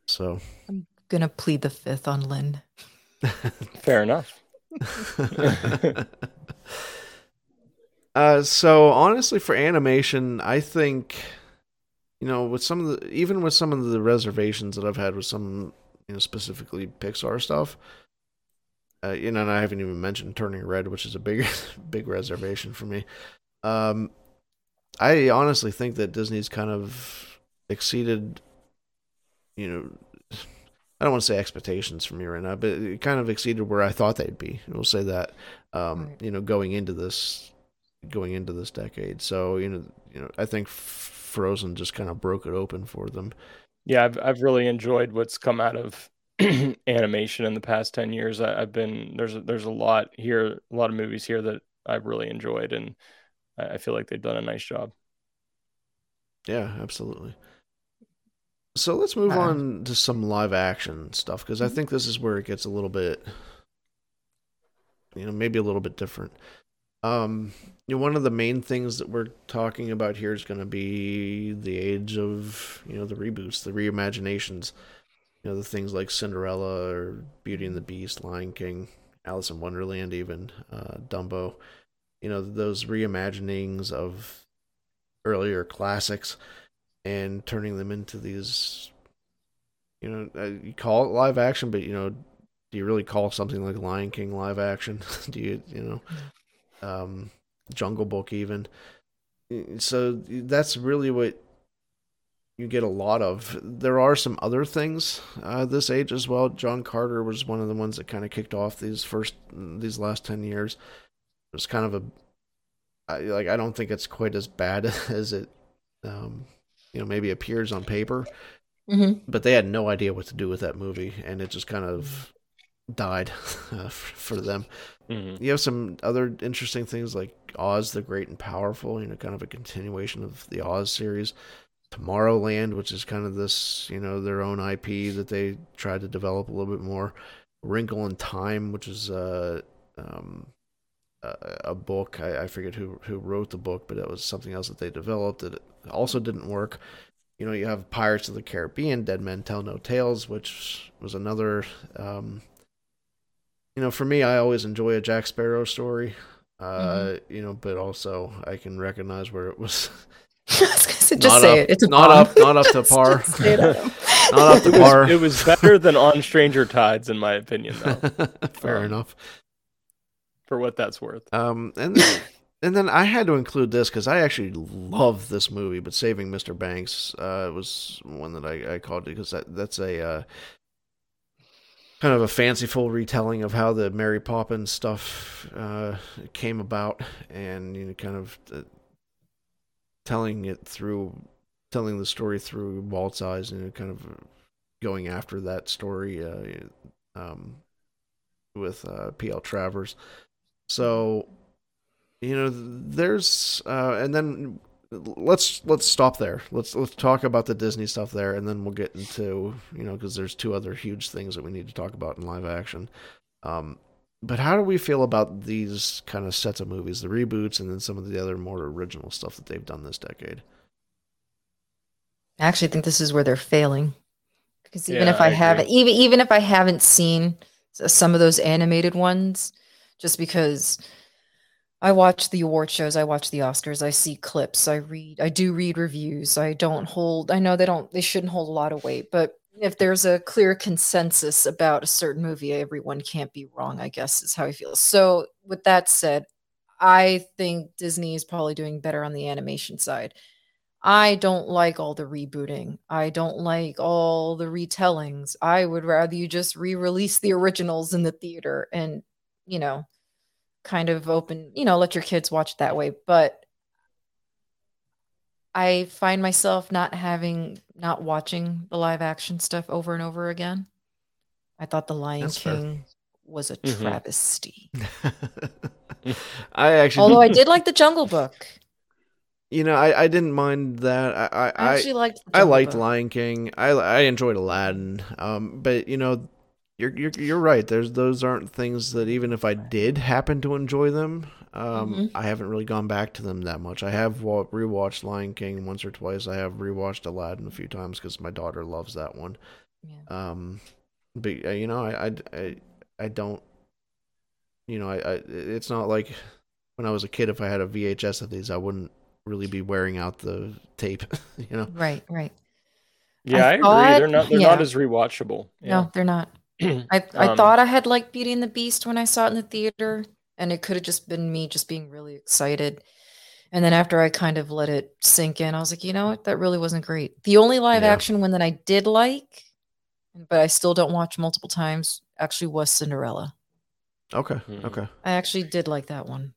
So. I'm gonna plead the fifth on Lin. Fair enough. Uh, so honestly, for animation, I think, you know, with some of the, even with some of the reservations that I've had with some, you know, specifically Pixar stuff, uh, you know, and I haven't even mentioned Turning Red, which is a big, big reservation for me. Um, I honestly think that Disney's kind of exceeded, you know, I don't want to say expectations from me right now, but it kind of exceeded where I thought they'd be. We'll say that, um, Right. you know, going into this, going into this decade. So you know, you know, I think Frozen just kind of broke it open for them. Yeah, I've I've really enjoyed what's come out of animation in the past ten years. I, I've been there's a, there's a lot here, a lot of movies here that I've really enjoyed, and I, I feel like they've done a nice job. Yeah, absolutely. So let's move Uh-uh. on to some live action stuff because I Mhm. think this is where it gets a little bit, you know, maybe a little bit different. Um, you know, one of the main things that we're talking about here is going to be the age of, you know, the reboots, the reimaginations. You know, the things like Cinderella or Beauty and the Beast, Lion King, Alice in Wonderland, even uh, Dumbo. You know, those reimaginings of earlier classics and turning them into these you know uh, you call it live action but you know do you really call something like lion king live action do you you know um jungle book even so that's really what you get a lot of. There are some other things uh, this age as well. John Carter was one of the ones that kind of kicked off these first these last ten years. It was kind of a I, like I don't think it's quite as bad as it um, you know maybe appears on paper, hmm but they had no idea what to do with that movie, and it just kind of died uh, for them. Mhm. You have some other interesting things like Oz the Great and Powerful, you know, kind of a continuation of the Oz series. Tomorrowland, which is kind of this, you know, their own IP that they tried to develop a little bit more. Wrinkle in Time, which is uh, um, a, a book. I, I forget who who wrote the book, but it was something else that they developed that also didn't work. You know, you have Pirates of the Caribbean, Dead Men Tell No Tales, which was another. Um, you know, for me, I always enjoy a Jack Sparrow story. Uh, you know, but also I can recognize where it was I was gonna say, just Not say up- it. It's a not bomb. up- not up to par. just say not up to It was, par. it was better than on Stranger Tides, in my opinion, though, Fair Um, enough. For what that's worth. Um, and then, and then I had to include this because I actually love this movie, but Saving Mr. Banks uh, was one that I, I called it because that, that's a uh, kind of a fanciful retelling of how the Mary Poppins stuff uh, came about, and you know, kind of uh, telling it through, telling the story through Walt's eyes, and kind of going after that story. Uh, um, with uh, P.L. Travers. So, you know, there's uh, and then let's let's stop there. Let's let's talk about the Disney stuff there, and then we'll get into you know because there's two other huge things that we need to talk about in live action. Um, but how do we feel about these kind of sets of movies, the reboots, and then some of the other more original stuff that they've done this decade? I actually think this is where they're failing because even Yeah, if I, I haven't even even if I haven't seen some of those animated ones, just because I watch the award shows, I watch the Oscars, I see clips, I read, I do read reviews. I don't hold. I know they don't. They shouldn't hold a lot of weight, but if there's a clear consensus about a certain movie, everyone can't be wrong. I guess is how I feel. So with that said, I think Disney is probably doing better on the animation side. I don't like all the rebooting. I don't like all the retellings. I would rather you just re-release the originals in the theater and, you know, kind of open, you know, let your kids watch it that way. But I find myself not having not watching the live action stuff over and over again. I thought The Lion That's fair. King was a Mhm. travesty. I actually, Although I did like The Jungle Book. you know, I, I didn't mind that. I I, I actually liked The I liked Book. Lion King. I I enjoyed Aladdin. Um, but you know, you're you're you're right. There's those aren't things that even if I did happen to enjoy them, um, Mhm. I haven't really gone back to them that much. I have wa- rewatched Lion King once or twice. I have rewatched Aladdin a few times because my daughter loves that one. Yeah. Um, but uh, you know, I, I I I don't. You know, I, I it's not like when I was a kid. If I had a VHS of these, I wouldn't really be wearing out the tape. You know. Right, right. Yeah, I, I agree. they're not they're not as rewatchable. No, they're not. I I Um, thought I had liked Beauty and the Beast when I saw it in the theater, and it could have just been me just being really excited. And then after I kind of let it sink in, I was like, you know what, that really wasn't great. The only live Yeah. action one that I did like, but I still don't watch multiple times, actually was Cinderella. Okay. Mhm. Okay. I actually did like that one.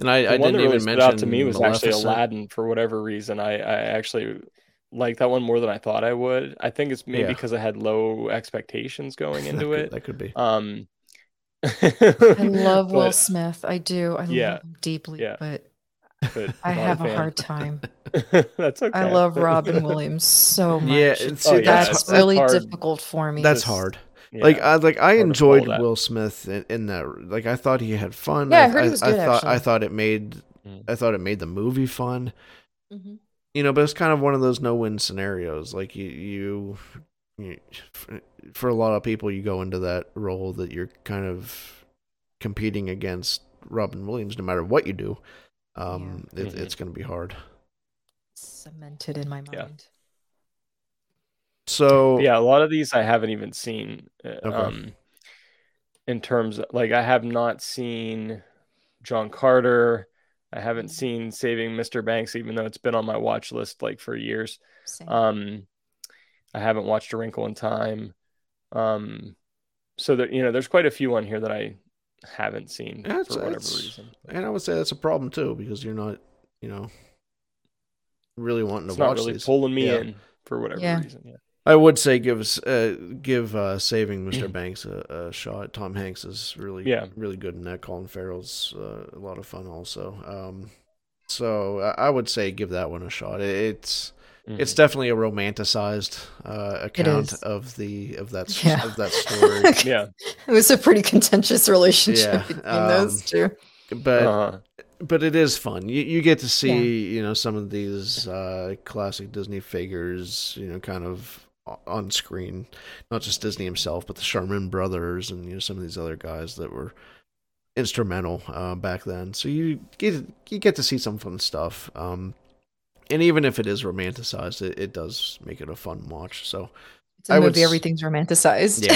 And I, The I one didn't that even really mention out to me was actually Aladdin for whatever reason. I, I actually like that one more than I thought I would. I think it's maybe Yeah. because I had low expectations going That into could- it. That could be. Um, I love Will Smith. I do. I Yeah, love him deeply, yeah. but but I have a fan. hard time. That's okay. I love Robin Williams so much. Yeah, It's- Oh, yeah, that's, it's- it's really hard. difficult for me. That's hard. Yeah. Like I like I enjoyed. Will Smith in, in that. Like I thought he had fun. Yeah, I heard he was good, thought I thought it made Mm. I thought it made the movie fun. Mhm. You know, but it's kind of one of those no-win scenarios. Like you, you, you for a lot of people, you go into that role that you're kind of competing against Robin Williams, no matter what you do. Um, it, Mhm. it's going to be hard. cemented in my mind. Yeah. So yeah, a lot of these I haven't even seen. uh, Okay. Um, in terms of, like I have not seen John Carter. I haven't seen Saving Mr. Banks, even though it's been on my watch list like for years. Same. Um, I haven't watched A Wrinkle in Time. Um, so that you know, there's quite a few on here that I haven't seen Yeah, it's- for whatever reason. And I would say that's a problem too because you're not, you know, really wanting to watch. It's to not watch really these. pulling me Yeah. in for whatever Yeah. reason. Yeah. I would say give us uh, give uh, Saving Mr. Banks a, a shot. Tom Hanks is really Yeah. really good in that. Colin Farrell's uh, a lot of fun also. Um, so I I would say give that one a shot. It- It's Mhm. it's definitely a romanticized uh, account of the of that Yeah. of that story. yeah. it was a pretty contentious relationship Yeah, between um, those two. but Uh-huh. but it is fun. You you get to see you know some of these uh, classic Disney figures, you know, kind of o- on screen. Not just Disney himself, but the Sherman brothers and you know some of these other guys that were instrumental uh, back then. So you get you get to see some fun stuff. Um, and even if it is romanticized, it, it does make it a fun watch. So It's a I would movie, s- everything's romanticized.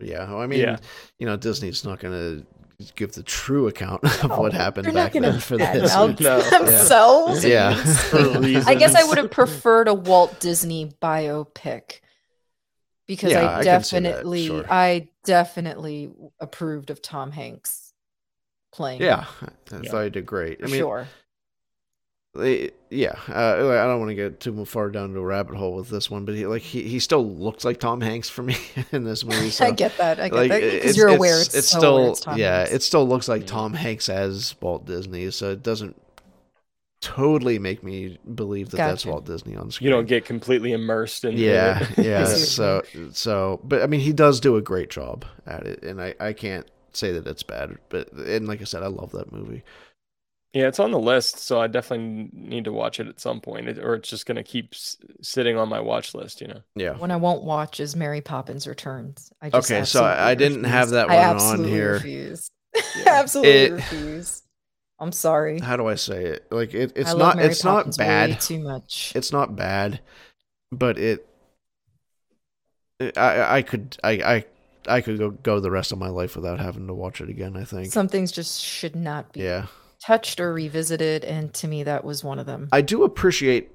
yeah, yeah. I mean, Yeah. you know, Disney's not going to give the true account of oh, what happened They're not back gonna then for this. No. themselves. Yeah. For reasons. I guess I would have preferred a Walt Disney biopic because Yeah, I I that, definitely, sure. I definitely approved of Tom Hanks playing. Yeah, I thought he did great. I mean, sure. They- yeah. Uh, I don't want to get too far down to a rabbit hole with this one, but he like he, he still looks like Tom Hanks for me in this movie. So I get that. I get like that because you're aware it's, so still aware it's Tom yeah Hanks. it still looks like Tom Hanks as Walt Disney, so it doesn't totally make me believe that that's Walt Disney on screen. you don't get completely immersed in yeah in yeah so so but i mean he does do a great job at it and i i can't say that it's bad but and like i said i love that movie Yeah, it's on the list, so I definitely need to watch it at some point, it- or it's just gonna keep s- sitting on my watch list. You know. yeah One I won't watch is Mary Poppins Returns. I just Okay, so I- I didn't have refuse. that I one on absolutely here. Refuse. absolutely It- refuse. I'm sorry. how do i say it like it, it's I love not Mary it's Poppins not way bad too much. it's not bad but it i i could i i i could go go the rest of my life without having to watch it again i think Some things just should not be yeah touched or revisited, and to me, that was one of them. i do appreciate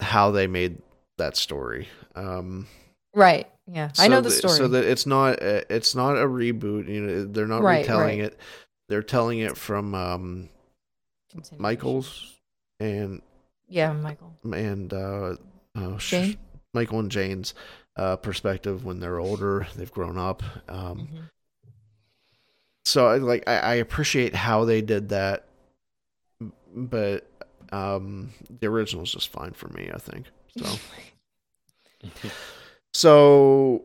how they made that story um right? Yeah, I know the th- story. So that it's not a, it's not a reboot. You know, they're not Right, retelling right. it. They're telling it from um, Michael's and Yeah, Michael. and uh, oh, sh- Jane? Michael and Jane's uh, perspective when they're older. They've grown up. Um, Mhm. So I like I, I appreciate how they did that, but um, the original's just fine for me. I think so. So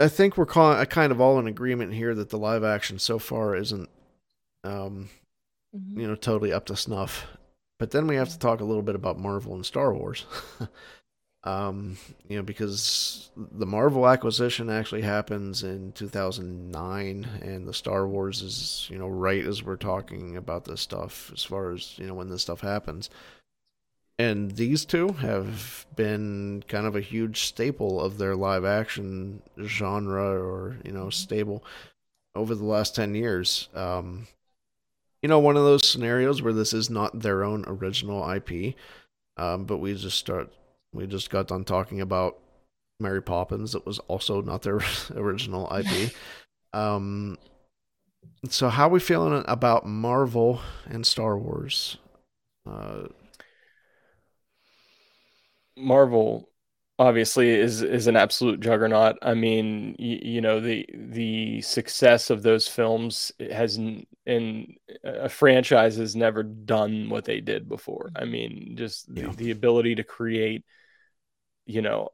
I think we're ca- kind of all in agreement here that the live action so far isn't, um, Mhm. you know, totally up to snuff. But then we have to talk a little bit about Marvel and Star Wars. um, you know, because the Marvel acquisition actually happens in 2009, and the Star Wars is, you know, right as we're talking about this stuff, as far as, you know, when this stuff happens. And these two have been kind of a huge staple of their live action genre or, you know, stable over the last 10 years. Um, you know, one of those scenarios where this is not their own original IP, um, but we just start, we just got done talking about Mary Poppins. That was also not their original IP. um, so how are we feeling about Marvel and Star Wars? Uh, Marvel obviously is is an absolute juggernaut. I mean, you, you know the the success of those films has in a franchise has never done what they did before. I mean, just the, Yeah. the ability to create, you know,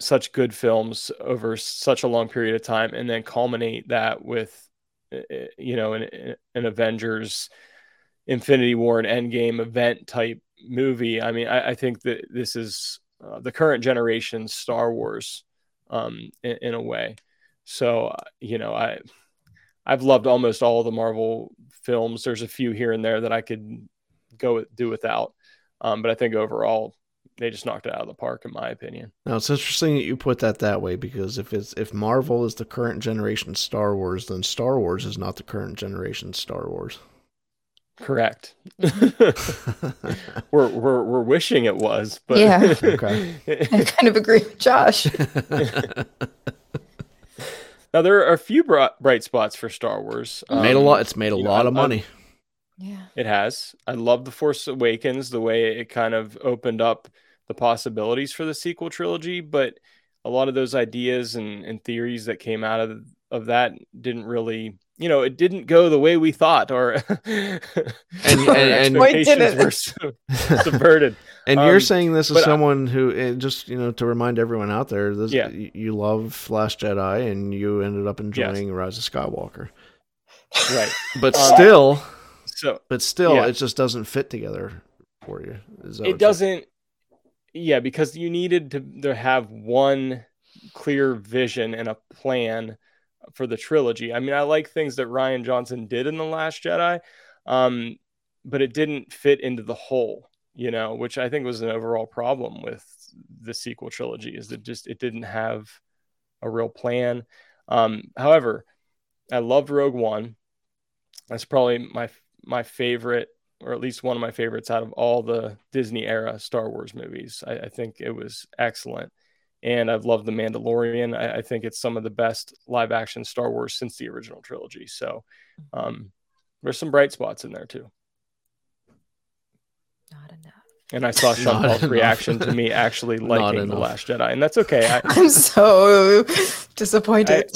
such good films over such a long period of time, and then culminate that with, uh, uh, you know, an, an Avengers, Infinity War, and Endgame event type movie. I mean, I, I think that this is uh, the current generation Star Wars, um, in, in a way. So, uh, you know, I, I've loved almost all the Marvel films. There's a few here and there that I could go with, do without, um, but I think overall they just knocked it out of the park, in my opinion. Now it's interesting that you put that that way because if it's if Marvel is the current generation Star Wars, then Star Wars is not the current generation Star Wars. Correct. we're we're we're wishing it was, but Yeah. Okay. I kind of agree with Josh. now there are a few bri- bright spots for Star Wars. made a Um, lot. It's made a you know, lot of I- I- money. Yeah. It has. I love The Force Awakens, the way it kind of opened up the possibilities for the sequel trilogy, but a lot of those ideas and, and theories that came out of of that didn't really, you know, it didn't go the way we thought, or and, and- and- Why did it? were sub- subverted. And you're Um, saying this as but I- someone who, eh, just you know, to remind everyone out there, this, Yeah. you love Last Jedi, and you ended up enjoying Rise of Skywalker. Right. But Um, still, So but still, yeah. it just doesn't fit together for you. Is that it doesn't yeah because you needed to, to have one clear vision and a plan for the trilogy i mean i like things that rian johnson did in the last jedi um, but it didn't fit into the whole you know which i think was an overall problem with the sequel trilogy is that just it didn't have a real plan um, however i loved rogue one that's probably my my favorite or at least one of my favorites out of all the Disney era Star Wars movies. I, I think it was excellent. And I've loved The Mandalorian. I, I think it's some of the best live action Star Wars since the original trilogy. So um, there's some bright spots in there too. Not enough. And I saw Sean Paul's enough. reaction to me actually liking The. Last Jedi. And that's okay. I, I'm so disappointed.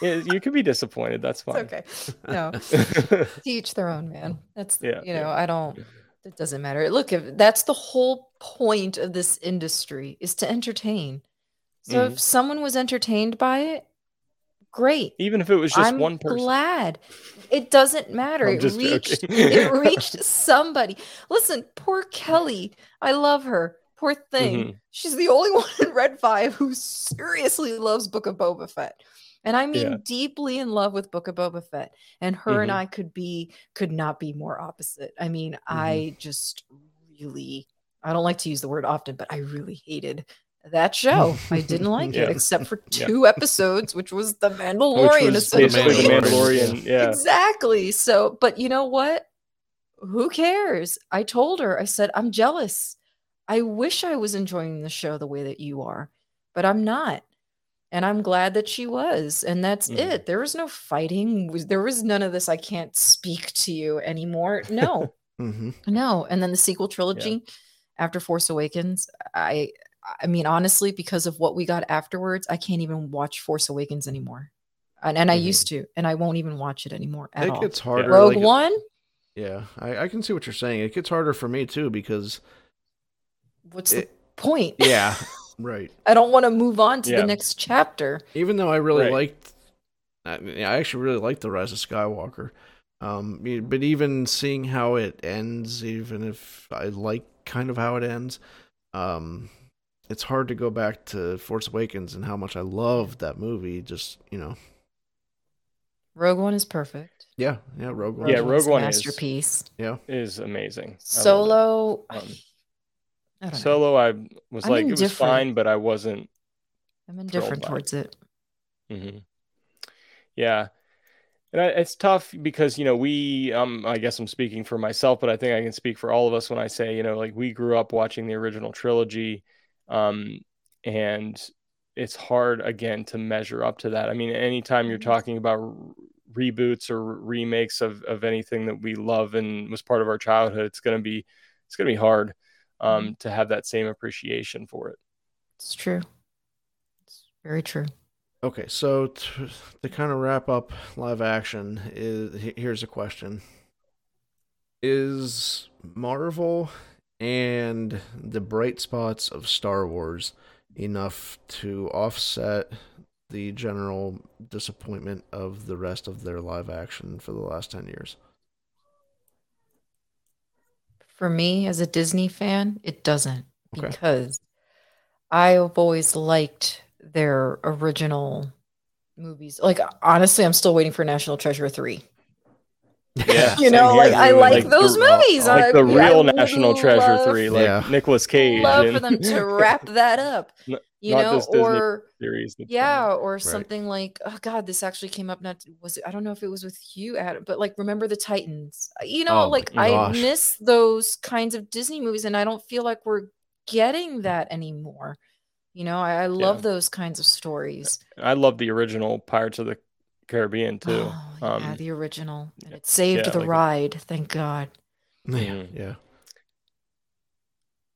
you could be disappointed. That's it's fine. okay. No, to each their own, man. That's Yeah, you know, yeah. I don't. It doesn't matter. Look, if that's the whole point of this industry is to entertain. So Mhm. if someone was entertained by it, great. Even if it was just I'm one person. glad. It doesn't matter. I'm it reached it reached somebody. Listen, poor Kelly. I love her. Poor thing. Mhm. She's the only one in Red 5 who seriously loves Book of Boba Fett. And I mean Yeah. deeply in love with Book of Boba Fett. And her and Mhm. I could be could not be more opposite. I mean, I just really I don't like to use the word often, but I really hated that show. I didn't like Yeah. it except for Yeah. two episodes, which was The Which Mandalorian. was essentially. basically the Mandalorian. Yeah. Exactly. So, but you know what? Who cares? I told her, I said, I'm jealous. I wish I was enjoying the show the way that you are, but I'm not. And I'm glad that she was. And that's Mhm. it. There was no fighting. There was none of this. I can't speak to you anymore. No, hmm no. And then the sequel trilogy after Force Awakens, I, I mean, honestly, because of what we got afterwards, I can't even watch Force Awakens anymore. And, and I Mhm. used to, and I won't even watch it anymore at It all. gets harder. Rogue like- One? Yeah, I, I can see what you're saying. It gets harder for me too because What's It- the point? yeah, right. I don't want to move on to Yeah. the next chapter. Even though I really Right. liked, I, I actually really liked the Rise of Skywalker. Um, but even seeing how it ends, even if I like kind of how it ends, um, it's hard to go back to Force Awakens and how much I loved that movie. Just you know, Rogue One is perfect. yeah, yeah, Rogue One. Yeah, One's Rogue One is- masterpiece. yeah. Is amazing. I. Solo, Um, I don't know. Solo, I was I'm like, it was indifferent. fine, but I wasn't. I'm indifferent by it. towards it. hmm Yeah, and I, it's tough because you know we. Um, I guess I'm speaking for myself, but I think I can speak for all of us when I say you know like we grew up watching the original trilogy, um, and it's hard again to measure up to that. I mean, anytime you're Mhm. talking about r- reboots or remakes of of anything that we love and was part of our childhood, it's gonna be it's gonna be hard um, to have that same appreciation for it. It's true. It's very true. Okay, so to, to kind of wrap up live action, is here's a question: Is Marvel and the bright spots of Star Wars enough to offset the general disappointment of the rest of their live action for the last ten years? For me, as a Disney fan, it doesn't Okay. because I've always liked their original movies. Like honestly, I'm still waiting for National Treasure three. Yeah, You know, here, like I dude. like the- those movies. like I- the real would National Treasure love- three, like Yeah. Nicolas Cage. Love for them to wrap that up. N- You Not know, this or series. that's yeah, or something like oh god, this actually came up. Not was it? I don't know if it was with you, Adam, but like remember the Titans? Uh, You know, Oh, like my I miss those kinds of Disney movies, and I don't feel like we're getting that anymore. You know, I, I love Yeah. those kinds of stories. I love the original Pirates of the Caribbean too. Oh, yeah, um, the original, and it saved yeah, the like a- ride. Thank God. Yeah, Mhm. yeah.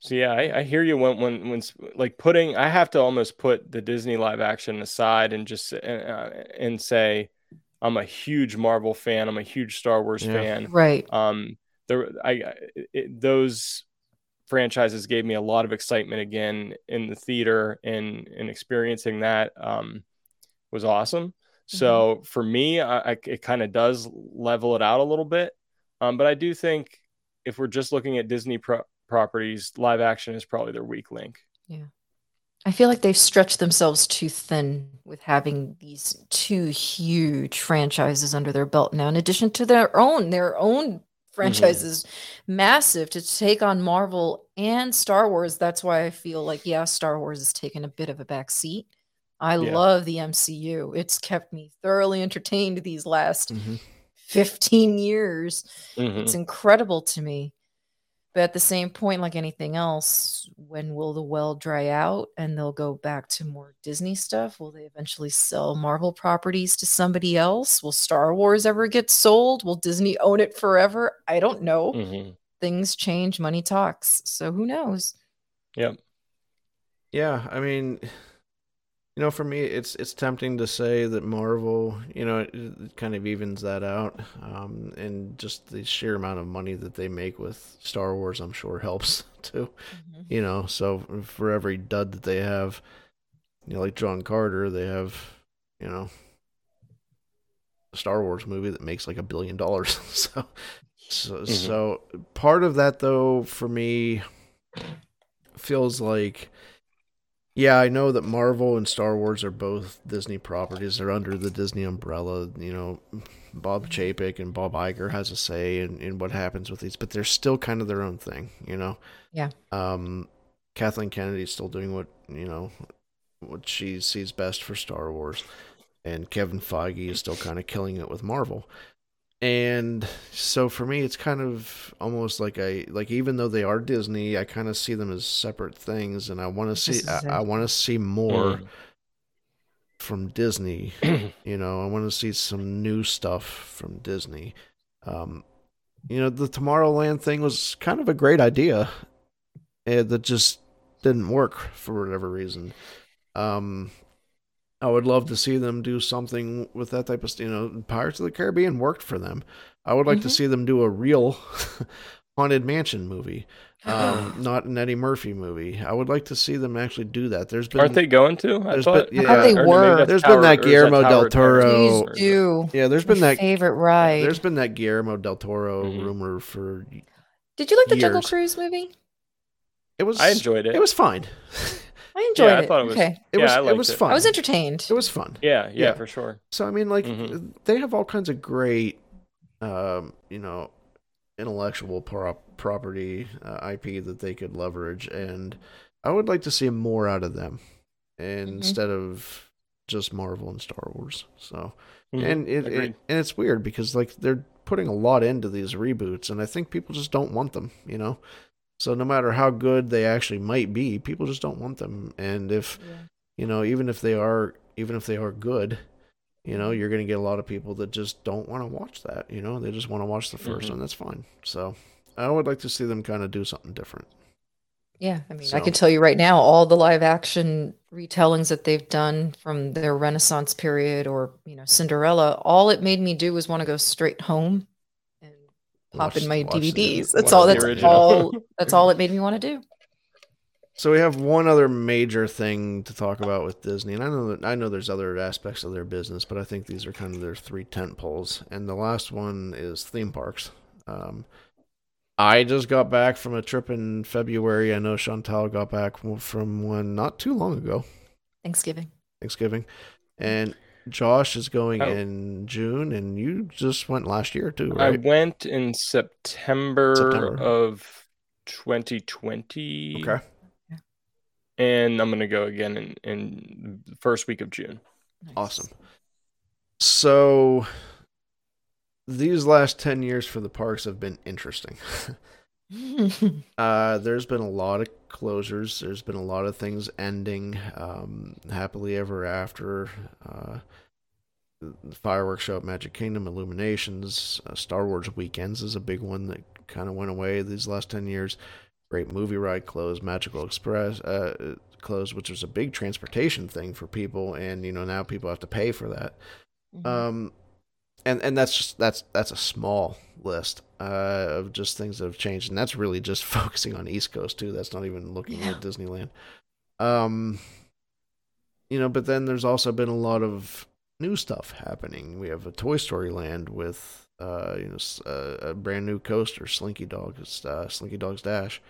So yeah, I, I hear you when when when s- like putting I have to almost put the Disney live action aside and just uh, and say I'm a huge Marvel fan. I'm a huge Star Wars Yeah. fan. Right. Um, there I I- it, those franchises gave me a lot of excitement again in the theater and and experiencing that um was awesome. So for me, I, I it kind of does level it out a little bit. Um, but I do think if we're just looking at Disney pro- properties, live action is probably their weak link. Yeah. I feel like they've stretched themselves too thin with having these two huge franchises under their belt now, in addition to their own, their own franchises, massive to take on Marvel and Star Wars. That's why I feel like, yeah, Star Wars has taken a bit of a back seat. I Yeah. love the MCU. It's kept me thoroughly entertained these last Mhm. 15 years. Mhm. It's incredible to me. But at the same point, like anything else, when will the well dry out and they'll go back to more Disney stuff? Will they eventually sell Marvel properties to somebody else? Will Star Wars ever get sold? Will Disney own it forever? I don't know. Mhm. Things change, money talks. So who knows? Yep. Yeah, I mean, you know, for me, it's it's tempting to say that Marvel, you know, it, it kind of evens that out, um, and just the sheer amount of money that they make with Star Wars, I'm sure helps too. You know, so for every dud that they have, you know, like John Carter, they have, you know, a Star Wars movie that makes like a billion dollars. so, so, Mhm. so part of that though, for me, feels like yeah, I know that Marvel and Star Wars are both Disney properties. They're under the Disney umbrella. You know, Bob Chapek and Bob Iger has a say in, in what happens with these, but they're still kind of their own thing, you know? Yeah. Um, Kathleen Kennedy's still doing what, you know, what she sees best for Star Wars. And Kevin Feige is still kind of killing it with Marvel. And so for me, it's kind of almost like I like even though they are Disney, I kind of see them as separate things, and I want to see I, I want to see more Mm. from Disney. you know, I want to see some new stuff from Disney. Um, you know, the Tomorrowland thing was kind of a great idea, eh, that just didn't work for whatever reason. Um, I would love to see them do something with that type of, you know, Pirates of the Caribbean worked for them. I would like to Mhm. see them do a real haunted mansion movie, um, not an Eddie Murphy movie. I would like to see them actually do that. There's been Aren't they going to? I thought. been- I thought they yeah, Or maybe were. that's There's been that or is Guillermo del Tower of Terror? Toro- Please do. yeah. There's My been that favorite ride. there's been that Guillermo del Toro Mhm. rumor for Did you like the Jungle. Cruise movie? it was I enjoyed it. it was fine. I enjoyed yeah, I it. thought it was. okay. It yeah, was I it liked was it. fun. I was entertained. It was fun. Yeah, yeah, Yeah. for sure. So I mean, like Mhm. they have all kinds of great, um, you know, intellectual prop- property uh, IP that they could leverage, and I would like to see more out of them Mm-hmm. instead of just Marvel and Star Wars. So Mhm. and it, it and it's weird because like they're putting a lot into these reboots, and I think people just don't want them. You know. So no matter how good they actually might be, people just don't want them. And if you know, even if they are, even if they are good, you know, you're going to get a lot of people that just don't want to watch that. You know, they just want to watch the 1st Mhm. one. That's fine. So I would like to see them kind of do something different. Yeah, I mean, I can tell you right now, all the live action retellings that they've done from their Renaissance period or, you know, Cinderella, all it made me do was want to go straight home pop Watch- in my watch the- DVDs. That's all that's all that's all it made me want to do. So we have one other major thing to talk about with Disney, and I know that I know there's other aspects of their business, but I think these are kind of their three tent poles. And the last one is theme parks. Um, I just got back from a trip in February. I know Chantal got back from one not too long ago. Thanksgiving. Thanksgiving. And Josh is going Oh. in June, and you just went last year too, I went in September, September. of 2020. okay. and I'm gonna go again in in the first week of June. Awesome. So these last 10 years for the parks have been interesting. uh, there's been a lot of closures. There's been a lot of things ending um, happily ever after. Uh, the fireworks show at Magic Kingdom, Illuminations, uh, Star Wars Weekends is a big one that kind of went away these last 10 years. Great movie ride closed, Magical Express uh, closed, which was a big transportation thing for people, and you know now people have to pay for that. Mhm. Um, and and that's just that's that's a small list uh, of just things that have changed, and that's really just focusing on East Coast too. That's not even looking Yeah. at Disneyland. Um, you know, but then there's also been a lot of new stuff happening. We have a Toy Story Land with uh, you know, s- uh, a brand new coaster, Slinky Dog, uh, Slinky Dog's Dash.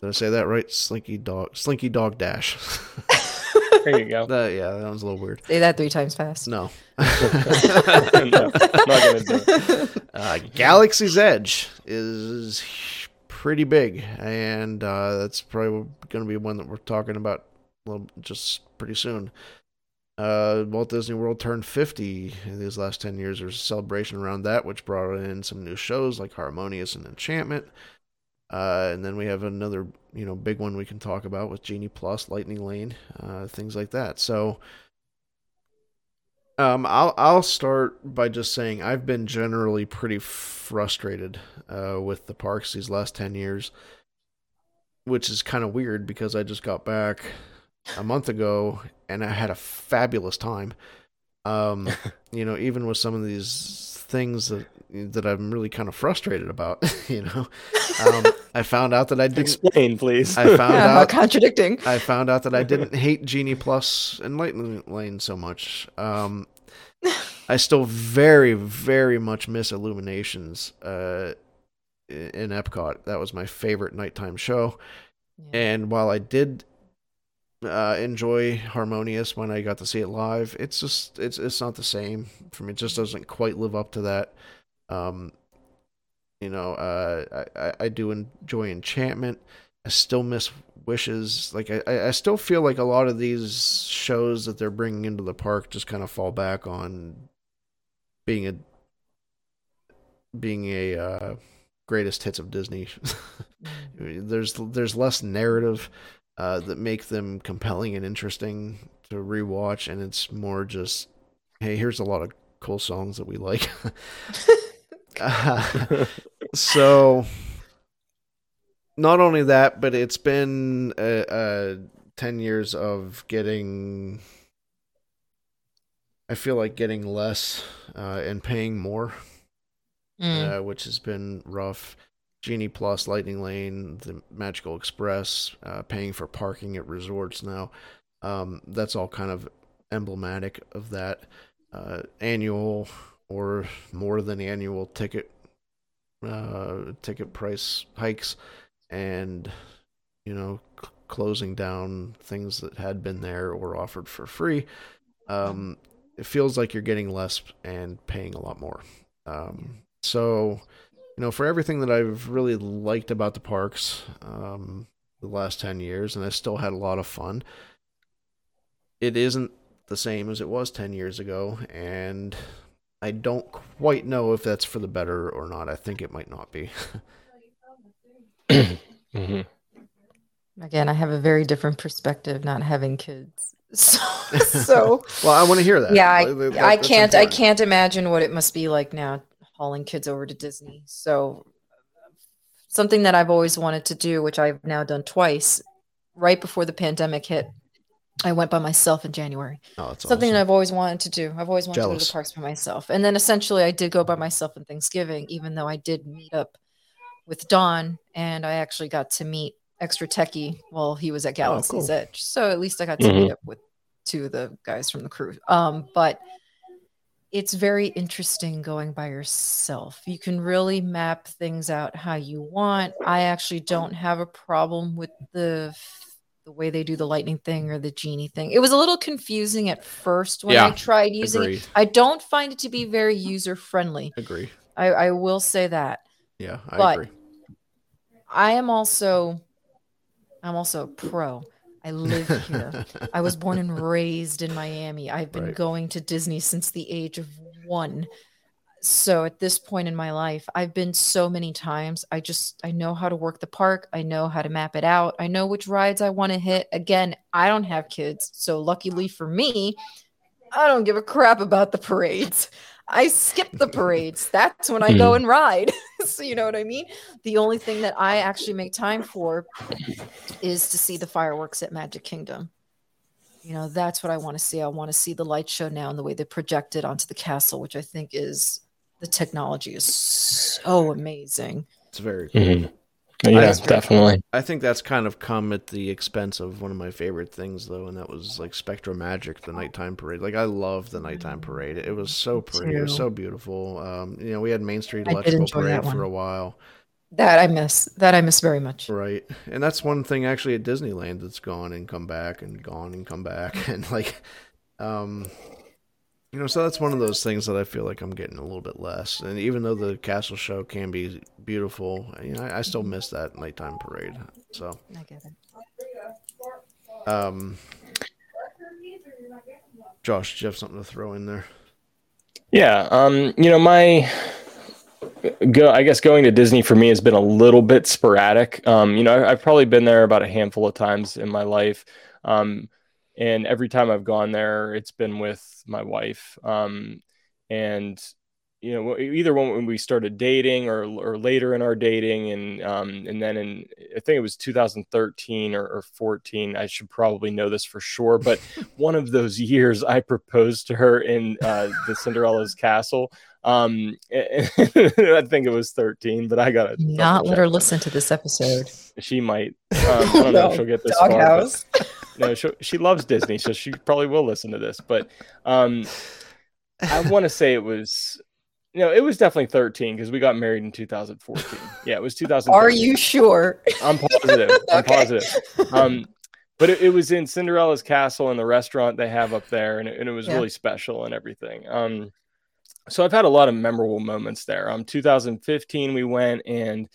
Did I say that right? Slinky Dog, Slinky Dog Dash. There you go. That- yeah, that was a little weird. Say that three times fast. No. No, not gonna do it. Uh, Galaxy's Edge is pretty big, and uh, that's probably going to be one that we're talking about little, just pretty soon. Uh, Walt Disney World turned 50 in these last 10 years. There's a celebration around that, which brought in some new shows like Harmonious and Enchantment. Uh, and then we have another, you know, big one we can talk about with Genie Plus, Lightning Lane, uh, things like that. So, um, I'll I'll start by just saying I've been generally pretty frustrated uh, with the parks these last ten years, which is kind of weird because I just got back a month ago and I had a fabulous time. Um, you know, even with some of these things that that I'm really kind of frustrated about, you know, um, I found out that I didn't. Explain, please. I found Yeah, out contradicting. I found out that I didn't hate Genie Plus and Lightning Lane so much. Um, I still very, very much miss Illuminations uh, in Epcot. That was my favorite nighttime show. And while I did uh, enjoy Harmonious when I got to see it live, it's just it's it's not the same for me. It just doesn't quite live up to that. Um, you know, uh, I I- do enjoy Enchantment. I still miss Wishes. Like I I I still feel like a lot of these shows that they're bringing into the park just kind of fall back on being a being a uh, greatest hits of Disney. there's there's less narrative uh, that make them compelling and interesting to rewatch, and it's more just hey, here's a lot of cool songs that we like. Uh, so not only that, but it's been uh, uh, ten years of getting. I feel like getting less uh, and paying more Mm. uh, which has been rough. Genie Plus, Lightning Lane, the Magical Express, uh, paying for parking at resorts now. Um, that's all kind of emblematic of that uh, annual or more than annual ticket uh, ticket price hikes, and you know c- closing down things that had been there or offered for free. Um, it feels like you're getting less and paying a lot more. Um, so, you know, for everything that I've really liked about the parks um, the last 10 years, and I still had a lot of fun, it isn't the same as it was 10 years ago. And I don't quite know if that's for the better or not. I think it might not be. Mhm. Again, I have a very different perspective not having kids. So, so well, I want to hear that. yeah, I, that- I can't I can't imagine what it must be like now hauling kids over to Disney. So something that I've always wanted to do, which I've now done twice, right before the pandemic hit. I went by myself in January. Oh, that's Something awesome. that I've always wanted to do. I've always wanted to go to the parks by myself. And then essentially I did go by myself on Thanksgiving, even though I did meet up with Don and I actually got to meet extra techie while he was at Galaxy's cool. Edge. So at least I got to meet up with two of the guys from the crew. Um, but it's very interesting going by yourself. You can really map things out how you want. I actually don't have a problem with the the way they do the lightning thing or the genie thing. It was a little confusing at first when I tried using Agreed. it. I don't find it to be very user friendly. Agree. I, I will say that. Yeah, I But- agree. I am also I'm also a pro. I live here. I was born and raised in Miami. I've been Right. going to Disney since the age of one. So at this point in my life, I've been so many times. I just I know how to work the park. I know how to map it out. I know which rides I want to hit. Again, I don't have kids, so luckily for me, I don't give a crap about the parades. I skip the parades. That's when I go and ride. so you know what I mean? The only thing that I actually make time for is to see the fireworks at Magic Kingdom. You know, that's what I want to see. I want to see the light show now and the way they project it onto the castle, which I think is the technology is so amazing. It's very cool. Mhm. Yeah, That's very definitely. I think that's kind of come at the expense of one of my favorite things, though, and that was like SpectroMagic, the nighttime parade. Like I love the nighttime parade. It was so pretty. It was so beautiful. Um, you know, we had Main Street I Electrical Parade for a while, That I miss. That I miss very much. right? And that's one thing actually at Disneyland that's gone and come back and gone and come back, and like, um, you know, so that's one of those things that I feel like I'm getting a little bit less. And even though the castle show can be beautiful, you know, I, I still miss that nighttime parade. So. I get it. Um, Josh, do you have something to throw in there? Yeah, um, you know, my go I guess going to Disney for me has been a little bit sporadic. Um, you know, I, I've probably been there about a handful of times in my life. Um, and every time I've gone there, it's been with my wife. Um, and you know, either when we started dating or or later in our dating, and um, and then in I think it was 2013 or, or 14. I should probably know this for sure, but one of those years I proposed to her in uh, the Cinderella's castle. Um, I think it was 13, but I gotta Not let her listen to this episode. She might. Um, I don't know if she'll get this far. but- Doghouse. no, she, she loves Disney, so she probably will listen to this. But um, I want to say it was, you know, it was definitely 13 because we got married in 2014. Yeah, it was 2013. Are you sure? I'm positive. I'm Okay. positive. Um, but it, it was in Cinderella's castle and the restaurant they have up there, and it, and it was Yeah. really special and everything. Um, so I've had a lot of memorable moments there. Um, 2015 we went and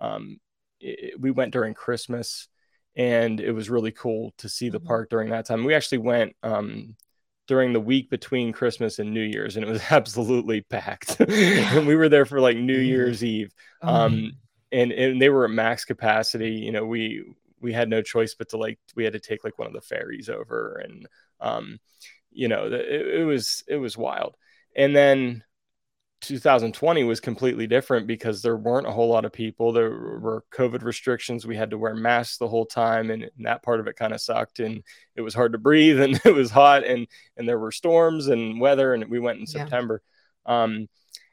um, it, we went during Christmas, and it was really cool to see the Mhm. park during that time. We actually went um, during the week between Christmas and New Year's, and it was absolutely packed. and we were there for like New. Year's Eve Oh, um and and they were at max capacity you know we we had no choice but to like we had to take like one of the ferries over and um you know the, it, it was it was wild and then 2020 was completely different because there weren't a whole lot of people there were covid restrictions we had to wear masks the whole time and, and that part of it kind of sucked and it was hard to breathe and it was hot and and there were storms and weather and we went in Yeah. september um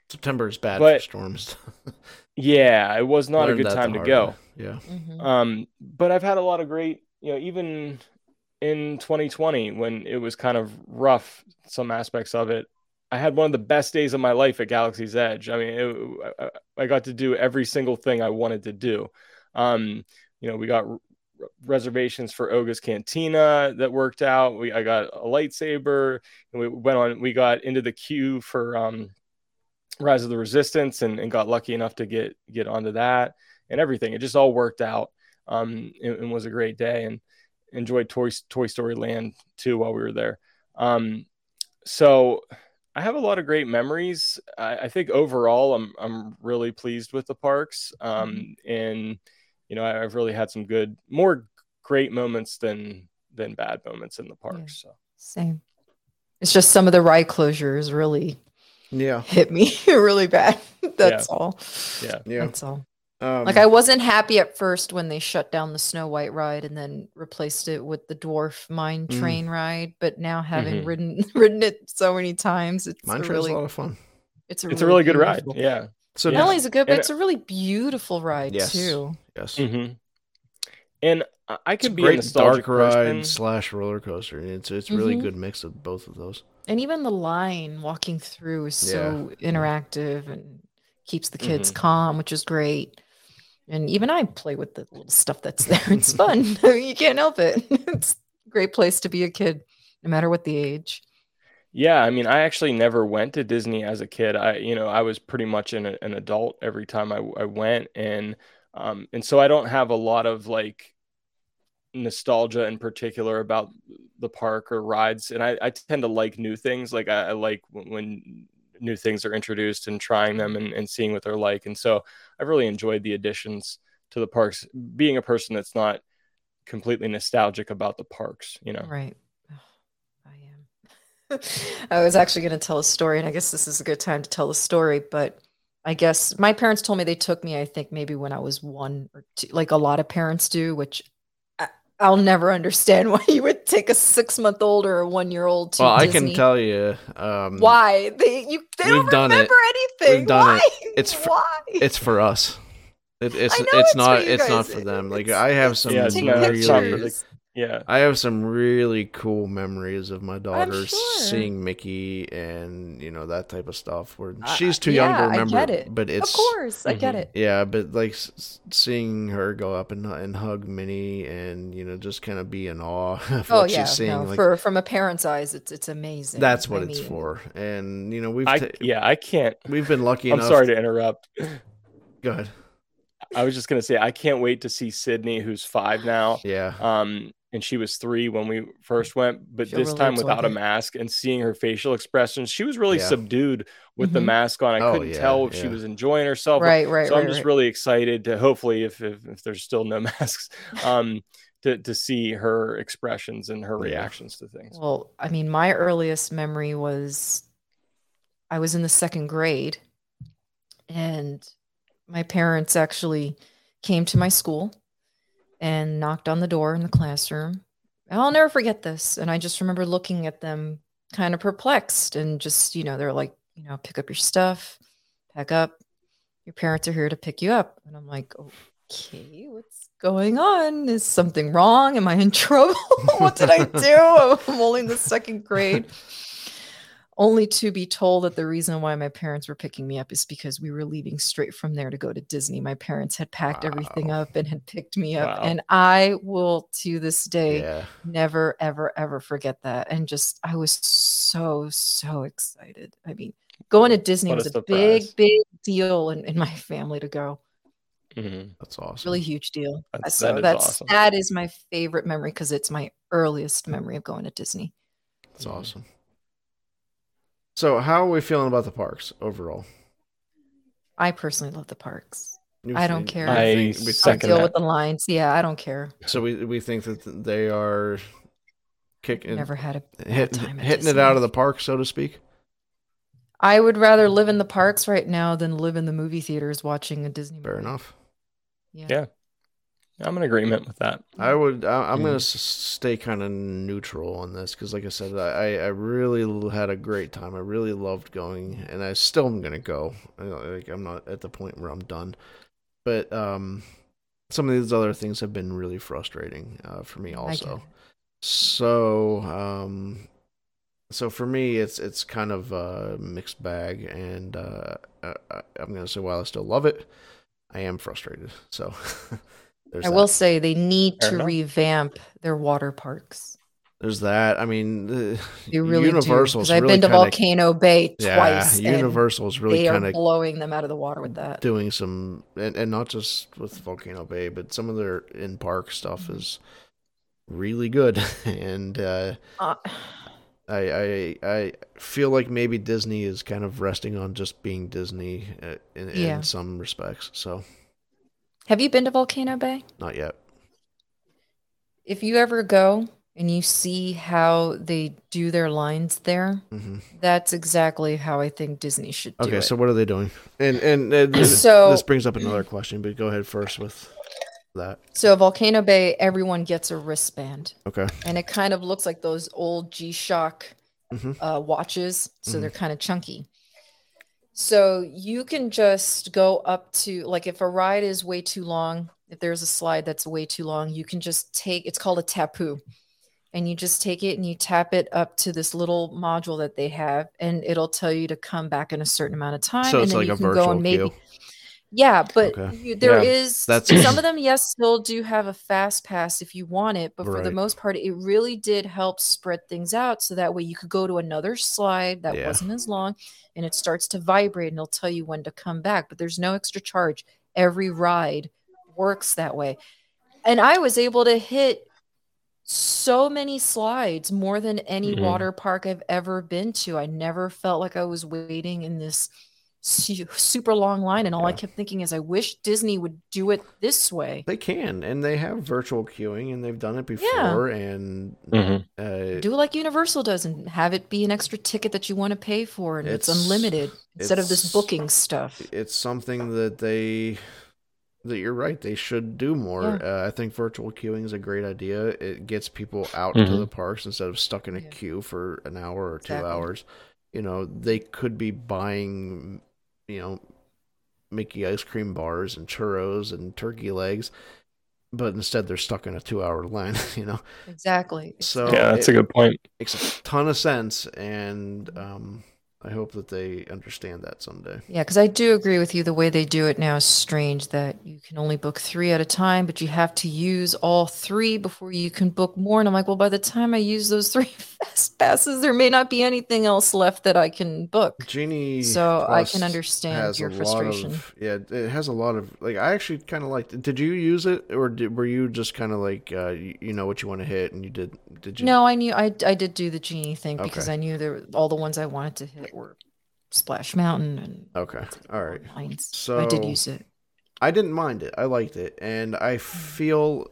September is bad But- for storms. yeah it was not a good time to go way. Yeah. mhm. um, but I've had a lot of great, you know, even in 2020 when it was kind of rough, some aspects of it. I had one of the best days of my life at Galaxy's Edge. I mean, it, I, got to do every single thing I wanted to do. Um, you know, we got reservations for Oga's Cantina that worked out. We I got a lightsaber, and we went on. We got into the queue for um, Rise of the Resistance, and, and got lucky enough to get get onto that and everything. It just all worked out um, and, and was a great day and enjoyed Toy, Toy Story Land too while we were there. Um, so I have a lot of great memories. I, I think overall I'm, I'm really pleased with the parks. Um, and, you know, I, I've really had some good, more great moments than, than bad moments in the parks. So. Same. It's just some of the ride closures really Yeah. hit me really bad. That's all. Yeah. Yeah. That's all. Um, Like I wasn't happy at first when they shut down the Snow White ride and then replaced it with the Dwarf Mine Mm. Train ride. But now having Mhm. ridden ridden it so many times, it's Mine a Train's really a lot of fun. it's a It's a really good ride. Yeah. So Yeah. Not only is it good, but And it's a really beautiful ride Yes. too. yes. hmm And I- I It's could be a great nostalgic dark ride person. slash roller coaster. It's it's really Mhm. good mix of both of those. And even the line walking through is so interactive and keeps the kids Mhm. calm, which is great. And even I play with the little stuff that's there. It's fun. you can't help it. It's a great place to be a kid, no matter what the age. Yeah, I mean, I actually never went to Disney as a kid. I, you know, I was pretty much an, an adult every time I, I went, and um, and so I don't have a lot of like nostalgia in particular about the park or rides, and I, I tend to like new things. Like I, I like when, when new things are introduced and trying them and, and seeing what they're like. And so I've really enjoyed the additions to the parks. Being a person that's not completely nostalgic about the parks, you know. Right. I am. I was actually going to tell a story, and I guess this is a good time to tell a story. But I guess my parents told me they took me, I think maybe when I was one or two, like a lot of parents do, which I'll never understand why you would take a six month old or a one year old to Well, I can tell you. Um, why they you they We've don't done it. remember anything. We've done why? it. It's fr- why? It's for us. It, it's I know it's it's for not you it's not for them. Like It's- I have some Yeah, it's take not- really it's not for the- pictures. Yeah. I have some really cool memories of my daughter sure. seeing Mickey and you know that type of stuff. Where I- she's too young yeah, to I remember, get it. but it's of course, I get Mhm. it. yeah. But like s- s- seeing her go up and and hug Minnie and you know just kind of be in awe of Oh yeah, she's seeing. no, like for from a parent's eyes, it's it's amazing. that's what I it's mean, for. And you know we've I yeah, I can't. we've been lucky I'm enough. sorry to interrupt. Go ahead. I was just gonna say I can't wait to see Sydney, who's five now. Yeah. Um, and she was three when we first went, but She'll this time absorb without a it. mask and seeing her facial expressions, she was really Yeah. subdued with the Mhm. mask on. I Oh, couldn't yeah, tell if she was enjoying herself. Right, right, so right. I'm just right. really excited to hopefully, if if, if there's still no masks, um, to to see her expressions and her Yeah. reactions to things. Well, I mean, my earliest memory was I was in the second grade, and my parents actually came to my school and knocked on the door in the classroom. I'll never forget this. And I just remember looking at them kind of perplexed and just, you know, they're like, you know, pick up your stuff, pack up. Your parents are here to pick you up. And I'm like, okay, what's going on? Is something wrong? Am I in trouble? what did I do? I'm only in the second grade. Only to be told that the reason why my parents were picking me up is because we were leaving straight from there to go to Disney. My parents had packed everything up and had picked me up. Wow. And I will to this day Yeah. never, ever, ever forget that. And just, I was so, so excited. I mean, going to Disney What was a big, big deal in, in my family to go. Mhm. That's awesome. Really huge deal. That's- so that is that's awesome. that is my favorite memory because it's my earliest memory of going to Disney. That's awesome. So, how are we feeling about the parks overall? I personally love the parks. You I don't care. I think- we I deal that. with the lines. Yeah, I don't care. So we we think that they are kicking, Never had a hit, time at hitting it out of the park, so to speak. I would rather live in the parks right now than live in the movie theaters watching a Disney movie. Fair enough. Yeah. Yeah. I'm in agreement with that. I would. I, I'm Mhm. gonna s- stay kind of neutral on this because, like I said, I I really had a great time. I really loved going, and I still am gonna go. I, like I'm not at the point where I'm done, but um, some of these other things have been really frustrating uh, for me also. So um, so for me, it's it's kind of a mixed bag, and uh, I, I- I'm gonna say while I still love it, I am frustrated. So there's I that. will say they need Fair to enough. revamp their water parks. There's that. I mean, the, They really Universal's do. I've really been to kinda- Volcano Bay yeah, twice. and Universal's really kind of blowing them out of the water with that. doing some, and, and not just with Volcano Bay, but some of their in park stuff Mm-hmm. is really good. and uh, Uh, I, I I feel like maybe Disney is kind of resting on just being Disney uh, in, Yeah. in some respects. So have you been to Volcano Bay? not yet. If you ever go and you see how they do their lines there, hmm that's exactly how I think Disney should do Okay, it. so what are they doing? And and, and this, So- this brings up another question, but go ahead first with that. So Volcano Bay, everyone gets a wristband, Okay. and it kind of looks like those old G-Shock Mhm. uh, watches. So Mhm. they're kind of chunky. So you can just go up to like if a ride is way too long, if there's a slide that's way too long, you can just take. It's called a tapu, and you just take it and you tap it up to this little module that they have, and it'll tell you to come back in a certain amount of time. So and it's then like you a can virtual go and maybe queue. Yeah, but Okay. you, there Yeah, is that's- some of them, yes, still do have a fast pass if you want it, but for the most part, it really did help spread things out so that way you could go to another slide that Yeah. wasn't as long and it starts to vibrate and it'll tell you when to come back, but there's no extra charge. Every ride works that way. And I was able to hit so many slides, more than any Mhm. water park I've ever been to. I never felt like I was waiting in this super long line. And all I kept thinking is, I wish Disney would do it this way. They can, and they have virtual queuing, and they've done it before. yeah. And Mhm. uh, Do like Universal does and have it be an extra ticket that you want to pay for and it's, It's- unlimited instead of this booking stuff. it's something that they that you're right they should do more. Yeah. Uh, I think virtual queuing is a great idea. It gets people out to Mhm. the parks instead of stuck in a Yeah. queue for an hour or two Exactly. hours. You know, they could be buying, you know, Mickey ice cream bars and churros and turkey legs, but instead they're stuck in a two-hour line. You know, Exactly. so yeah, that's it a good point. makes a ton of sense, and um, I hope that they understand that someday. Yeah, because I do agree with you. The way they do it now is strange that you can only book three at a time, but you have to use all three before you can book more. And I'm like, well, by the time I use those three fast passes, there may not be anything else left that I can book. Genie. So I can understand your frustration. of- yeah, it has a lot of like. I actually kind of liked. it. Did you use it, or did, were you just kind of like uh, you, you know what you want to hit, and you did? Did you? No, I knew I, I did do the genie thing because I knew there all the ones I wanted to hit were Splash Mountain and Okay. All right. Lines. I did use it. I didn't mind it. I liked it, and I feel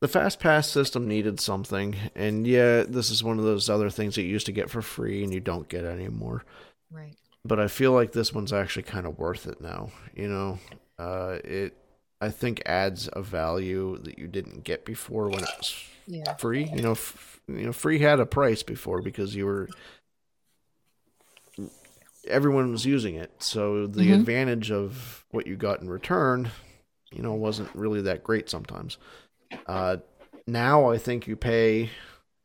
the fast pass system needed something. And yeah, this is one of those other things that you used to get for free and you don't get anymore. Right. But I feel like this one's actually kind of worth it now. You know, uh, it I think adds a value that you didn't get before when it was Yeah. free. You know, f- you know, free had a price before because you were everyone was using it. So the Mhm. advantage of what you got in return, you know, wasn't really that great sometimes. Uh, now I think you pay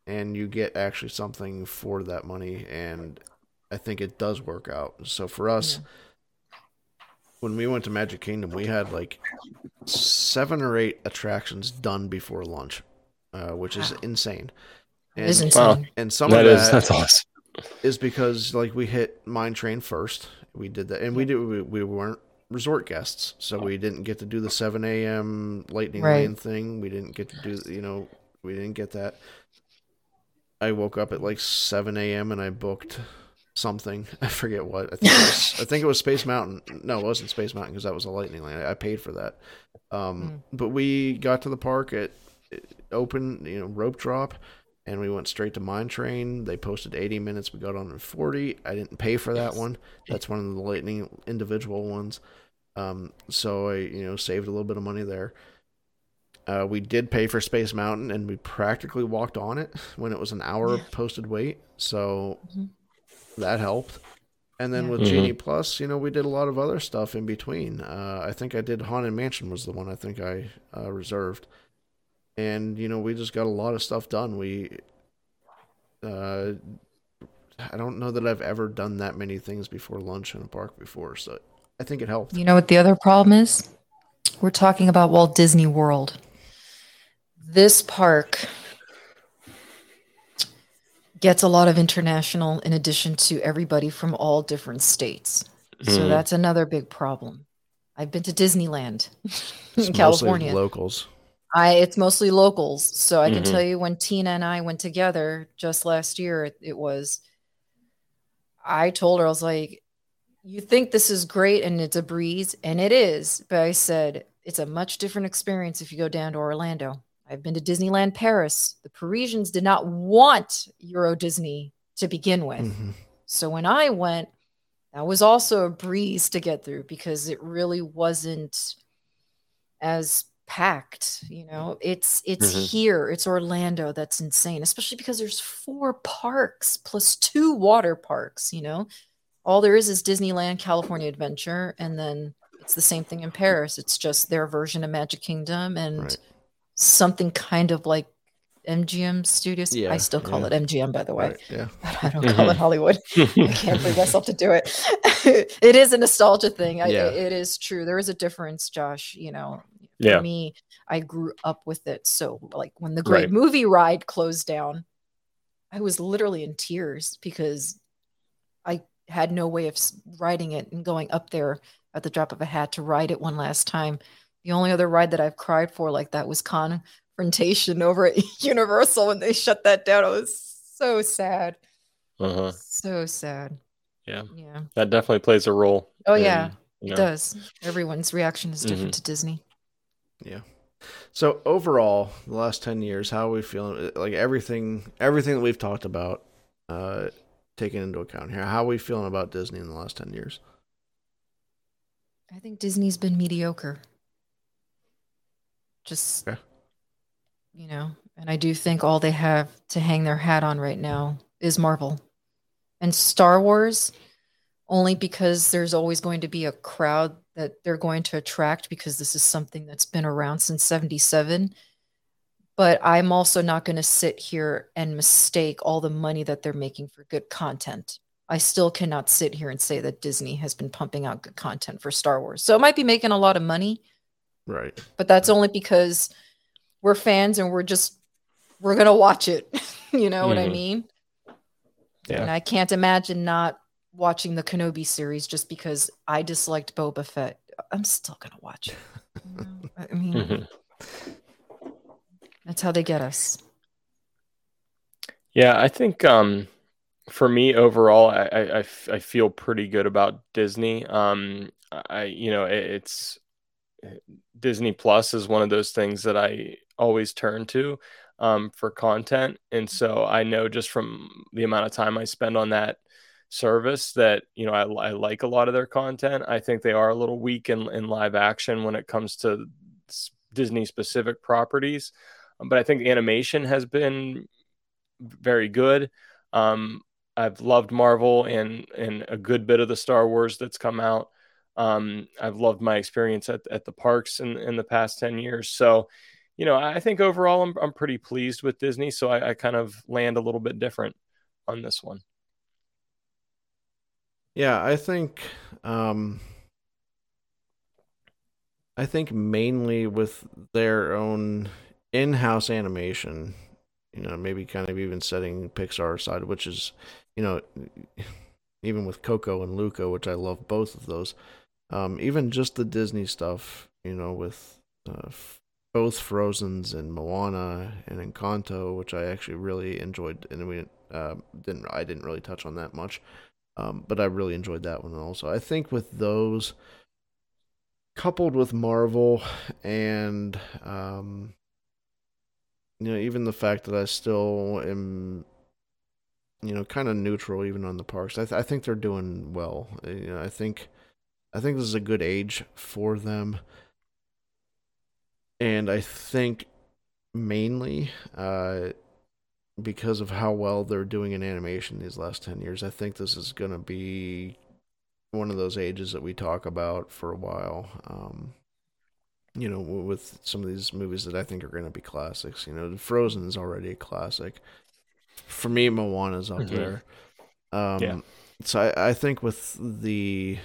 and you get actually something for that money, and I think it does work out. So for us. When we went to Magic Kingdom, we had like seven or eight attractions done before lunch, uh, which is Wow. insane. It is Wow. insane. and some That of is that that's awesome. Is because like we hit Mine Train first. We did that, and we did. We, we weren't resort guests, so we didn't get to do the seven a.m. Lightning Right. Lane thing. We didn't get to do. You know, we didn't get that. I woke up at like seven a.m. and I booked something. I forget what. I think it was, I think it was Space Mountain. No, it wasn't Space Mountain because that was a Lightning Lane. I, I paid for that. Um, But we got to the park at at open, you know, rope drop, and we went straight to Mine Train. They posted 80 minutes. We got on in 40. I didn't pay for that one. That's one of the Lightning individual ones. Um, so I, you know, saved a little bit of money there. Uh, we did pay for Space Mountain, and we practically walked on it when it was an hour posted wait. So Mhm. that helped. And then Yeah. with Mhm. Genie Plus, you know, we did a lot of other stuff in between. Uh, I think I did Haunted Mansion was the one I think I uh, reserved, and you know, we just got a lot of stuff done. We, uh, I don't know that I've ever done that many things before lunch in a park before, so I think it helped. You know what the other problem is? We're talking about Walt Disney World. This park gets a lot of international in addition to everybody from all different states. So Mhm. that's another big problem. I've been to Disneyland in mostly California. locals. I it's mostly locals. So I can Mhm. tell you when Tina and I went together just last year, it, it was I told her I was like, You think this is great and it's a breeze, and it is, but I said it's a much different experience if you go down to Orlando. I've been to Disneyland Paris. The Parisians did not want Euro Disney to begin with. Mhm. So when I went, that was also a breeze to get through because it really wasn't as packed you know it's it's Mhm. here it's orlando that's insane especially because there's four parks plus two water parks you know all there is is disneyland california adventure and then it's the same thing in paris it's just their version of magic kingdom and Right. something kind of like mgm studios Yeah, i still call yeah. it mgm by the way Right, yeah. I don't call it Hollywood. I can't bring myself to do it. it is a nostalgia thing. I, Yeah. It is true. There is a difference, Josh. You know, for Yeah. me, I grew up with it. So, like, when the great Right. movie ride closed down, I was literally in tears because I had no way of riding it and going up there at the drop of a hat to ride it one last time. The only other ride that I've cried for like that was Kongfrontation over at Universal when they shut that down. i was so sad. Uh-huh. So sad. Yeah. Yeah. That definitely plays a role. Oh, yeah. in, you It does. Everyone's reaction is different to Disney. Yeah. So overall, the last ten years, how are we feeling? Like everything, everything that we've talked about, uh, taken into account here. How are we feeling about Disney in the last ten years? I think Disney's been mediocre. Just, Okay. you know, and I do think all they have to hang their hat on right now is Marvel and Star Wars, only because there's always going to be a crowd that they're going to attract because this is something that's been around since 77. But I'm also not going to sit here and mistake all the money that they're making for good content. I still cannot sit here and say that Disney has been pumping out good content for Star Wars. So it might be making a lot of money, Right. but that's only because we're fans and we're just we're gonna watch it. you know what I Mhm. mean? Yeah. And I can't imagine not watching the Kenobi series just because I disliked Boba Fett. I'm still gonna watch it. You know? I mean, Mhm. that's how they get us. Yeah, I think um, for me overall, I, I, I f- I feel pretty good about Disney. Um, I you know it, it's Disney Plus is one of those things that I always turn to um, for content, and so I know just from the amount of time I spend on that service that you know I, I like a lot of their content. I think they are a little weak in, in live action when it comes to Disney specific properties, but I think animation has been very good. Um, I've loved Marvel and and a good bit of the Star Wars that's come out. Um, I've loved my experience at, at the parks in, in the past 10 years. So, you know, I think overall I'm, I'm pretty pleased with Disney. So I, I kind of land a little bit different on this one. Yeah, I think um I think mainly with their own in-house animation, you know, maybe kind of even setting Pixar aside, which is, you know, even with Coco and Luca, which I love both of those. Um, even just the Disney stuff, you know, with uh, both Frozen's and Moana and Encanto, which I actually really enjoyed, and we uh, didn't I didn't really touch on that much. Um, but I really enjoyed that one also. I think with those, coupled with Marvel and um, you know even the fact that I still am, you know, kind of neutral even on the parks. I, th- I think they're doing well. You know, I think I think this is a good age for them, and I think mainly. Uh, because of how well they're doing in animation these last 10 years. I think this is going to be one of those ages that we talk about for a while. Um, you know, with some of these movies that I think are going to be classics. You know, the Frozen is already a classic. For me, Moana's up Mhm. there. Um, Yeah. So I, I think with the,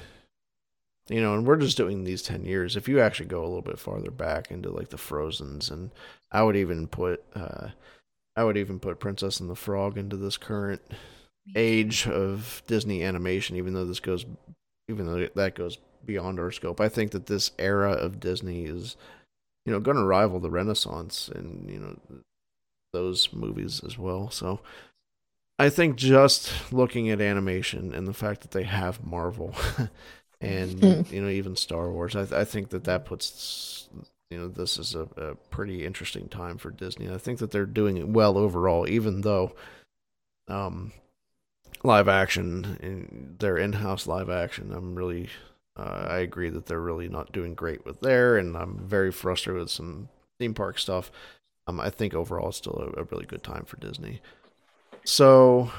you know, and we're just doing these 10 years. If you actually go a little bit farther back into like the Frozens, and I would even put, uh, I would even put Princess and the Frog into this current age of Disney animation, even though this goes, even though that goes beyond our scope. I think that this era of Disney is, you know, going to rival the Renaissance and you know those movies as well. So I think just looking at animation and the fact that they have Marvel and you know even Star Wars, I, I think that that puts you know this is a, a pretty interesting time for Disney. I think that they're doing it well overall, even though um live action and their in-house live action i'm really uh, i agree that they're really not doing great with there and i'm very frustrated with some theme park stuff. Um i think overall it's still a, a really good time for disney. So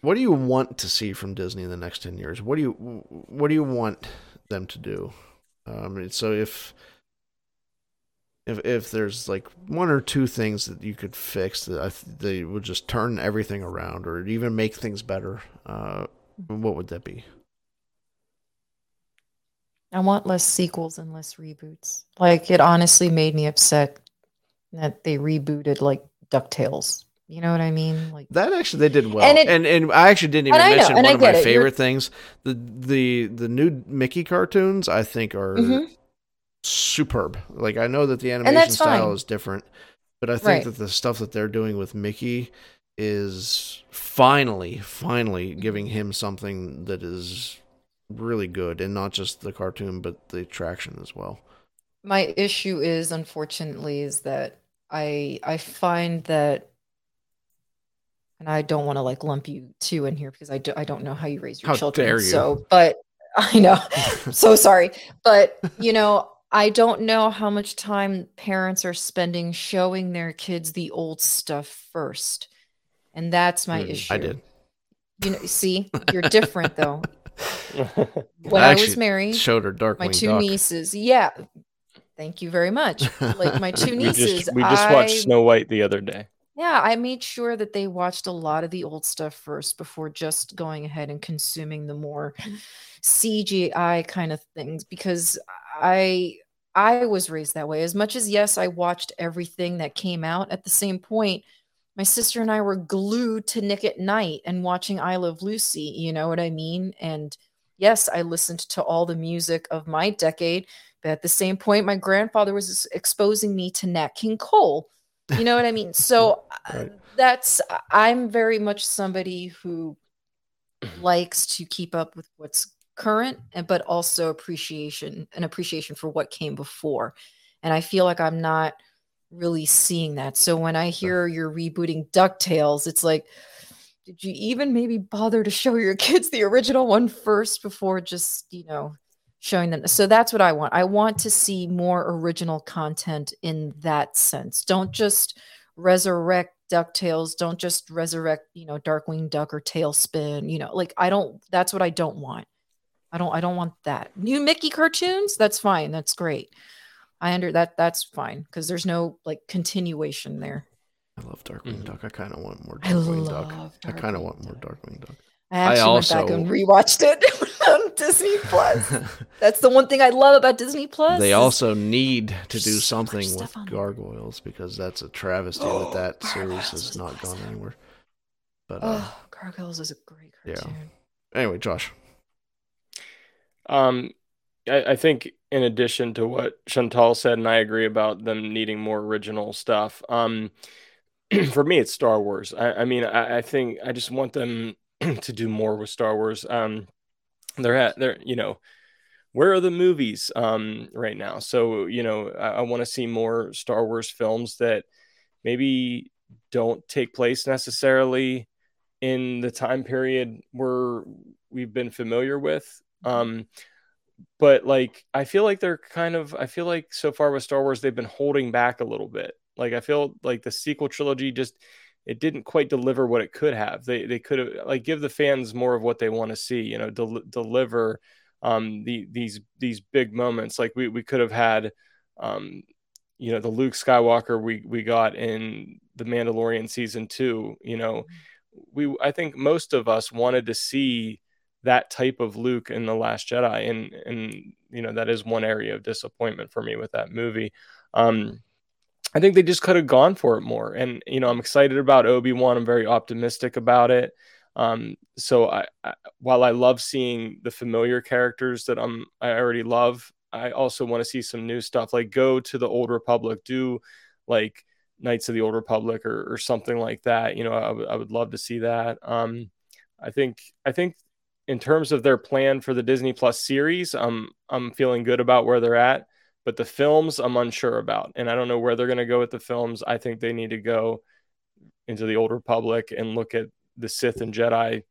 what do you want to see from disney in the next 10 years? What do you what do you want them to do? Um so if if if there's like one or two things that you could fix that I th- they would just turn everything around or even make things better, uh, what would that be? I want less sequels and less reboots. Like it honestly made me upset that they rebooted like DuckTales. You know what I mean? Like That actually they did well, And and it- and, I actually didn't even And I know, mention one of my it. You're- favorite things. The the the new Mickey cartoons I think are Mhm. Superb. Like I know that the animation style fine. is different, But I think Right. that the stuff that they're doing with Mickey is finally, finally giving him something that is really good, and not just the cartoon, but the attraction as well. My issue is, unfortunately, is that I I find that, and I don't want to like lump you two in here because I do, I don't know how you raise your How children. dare you. So, but I know, so sorry, but you know, I don't know how much time parents are spending showing their kids the old stuff first, and that's my Mm, issue. I did. You know, see, you're different though. When I I was married, Showed her dark. my two Duck. nieces yeah thank you very much like my two we nieces just we just watched Snow White the other day. yeah i made sure that they watched a lot of the old stuff first before just going ahead and consuming the more cgi kind of things because i i was raised that way as much as yes i watched everything that came out at the same point my sister and i were glued to nick at nite and watching i love lucy you know what i mean and yes, I listened to all the music of my decade, but at the same point, my grandfather was exposing me to Nat King Cole. You know what I mean? So uh, Right. that's, I'm very much somebody who likes to keep up with what's current and but also appreciation an appreciation for what came before. And i feel like i'm not really seeing that. So when i hear you're rebooting ducktales it's like did you even maybe bother to show your kids the original one first before just you know showing them? So that's what i want. I want to see more original content in that sense. Don't just resurrect ducktales. Don't just resurrect you know darkwing duck or talespin you know like i don't that's what i don't want i don't i don't want that new mickey cartoons that's fine that's great i under that that's fine because there's no like continuation there I love Darkwing Mhm. Duck. I kind of want more I Darkwing Duck. love I kind of want more Darkwing Duck. i actually went back also- and rewatched it on disney plus that's the one thing i love about disney plus they also need to do so something with stuff on gargoyles because that's a travesty Oh, that that series Gargoyles has not gone anywhere. But uh, oh gargoyles is a great cartoon. Yeah. anyway, Josh. Um, I, I think in addition to what Chantal said, and I agree about them needing more original stuff. Um, for me, it's Star Wars. I, I mean, I, I think I just want them to do more with Star Wars. Um, they're at they're you know, where are the movies um right now? So you know, I, I want to see more Star Wars films that maybe don't take place necessarily in the time period where we've been familiar with. Um, but like I feel like they're kind of I feel like so far with Star Wars they've been holding back a little bit. Like I feel like the sequel trilogy just it didn't quite deliver what it could have. They they could have like give the fans more of what they want to see, you know, del- deliver um the these these big moments like we we could have had um you know the Luke Skywalker we we got in the Mandalorian season 2, you know, we I think most of us wanted to see that type of Luke in the Last Jedi, and and you know that is one area of disappointment for me with that movie. Um, I think they just could have gone for it more, and you know I'm excited about Obi Wan. I'm very optimistic about it. Um, so I, I while I love seeing the familiar characters that I'm I already love, I also want to see some new stuff. Like go to the Old Republic, do like Knights of the Old Republic or, or something like that. You know, I would- I would love to see that. Um, I think I think in terms of their plan for the Disney Plus series, I'm I'm feeling good about where they're at. But the films, I'm unsure about, and I don't know where they're going to go with the films. I think they need to go into the Old Republic and look at the Sith and Jedi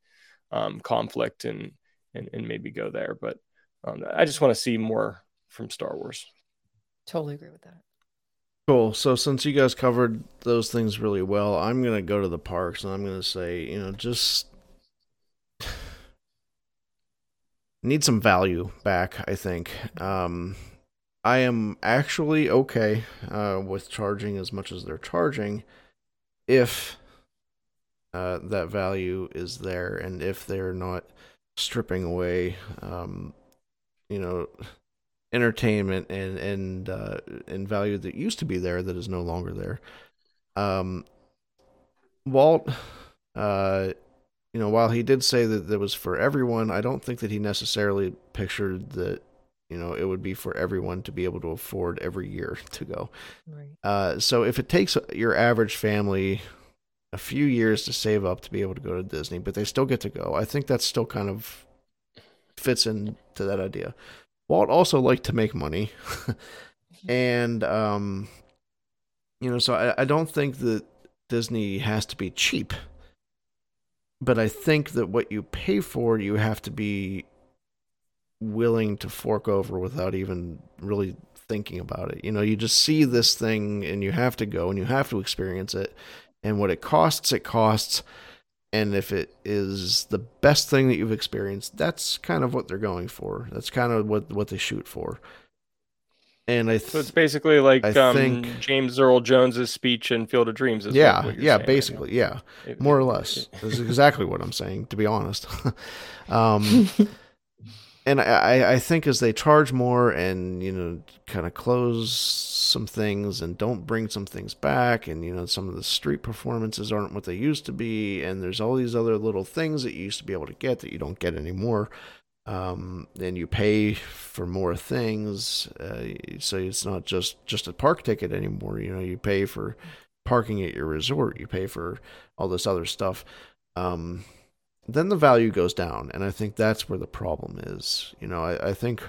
um, conflict and, and and maybe go there. But um, I just want to see more from Star Wars. totally agree with that Cool. So since you guys covered those things really well, I'm gonna go to the parks and I'm gonna say, you know, just need some value back. I think. Um, I am actually okay uh, with charging as much as they're charging, if uh, that value is there and if they're not stripping away, um, you know, entertainment and and uh, and value that used to be there that is no longer there. Um, Walt, uh, you know, while he did say that that was for everyone, I don't think that he necessarily pictured that You know, it would be for everyone to be able to afford every year to go. Right. Uh, so if it takes your average family a few years to save up to be able to go to Disney, but they still get to go, I think that's still kind of fits into that idea. Walt also liked to make money, and um, you know, so I, I don't think that Disney has to be cheap, but I think that what you pay for, you have to be willing to fork over without even really thinking about it. You know, you just see this thing and you have to go and you have to experience it. And what it costs, it costs. And if it is the best thing that you've experienced, that's kind of what they're going for. That's kind of what, what they shoot for. And I th- So it's basically like I um, think- James Earl Jones's speech in Field of Dreams. Is yeah, yeah, right basically, yeah. more or less. This is exactly what I'm saying, to be honest. um, and I, I- I think as they charge more and you know kind of close some things and don't bring some things back, and you know some of the street performances aren't what they used to be, and there's all these other little things that you used to be able to get that you don't get anymore. Um, and you pay for more things, uh, so it's not just just a park ticket anymore. You know, you pay for parking at your resort, you pay for all this other stuff. Um, then the value goes down, and I think that's where the problem is. You know, I, I think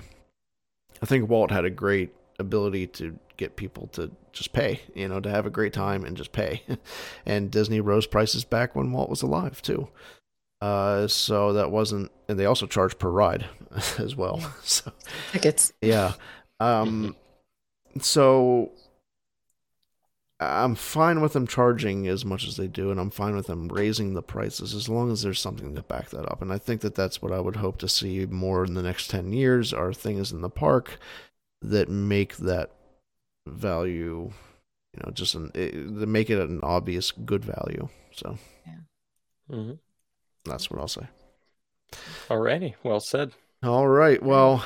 I think Walt had a great ability to get people to just pay, you know, to have a great time and just pay. and Disney rose prices back when Walt was alive too. Uh, so that wasn't, and they also charge per ride as well. So Tickets. yeah. Um, so I'm fine with them charging as much as they do, and I'm fine with them raising the prices as long as there's something to back that up. And I think that that's what I would hope to see more in the next 10 years are things in the park that make that value, you know, just an, it, make it an obvious good value. So Mhm. That's what I'll say. Alrighty, well said. All right. Well,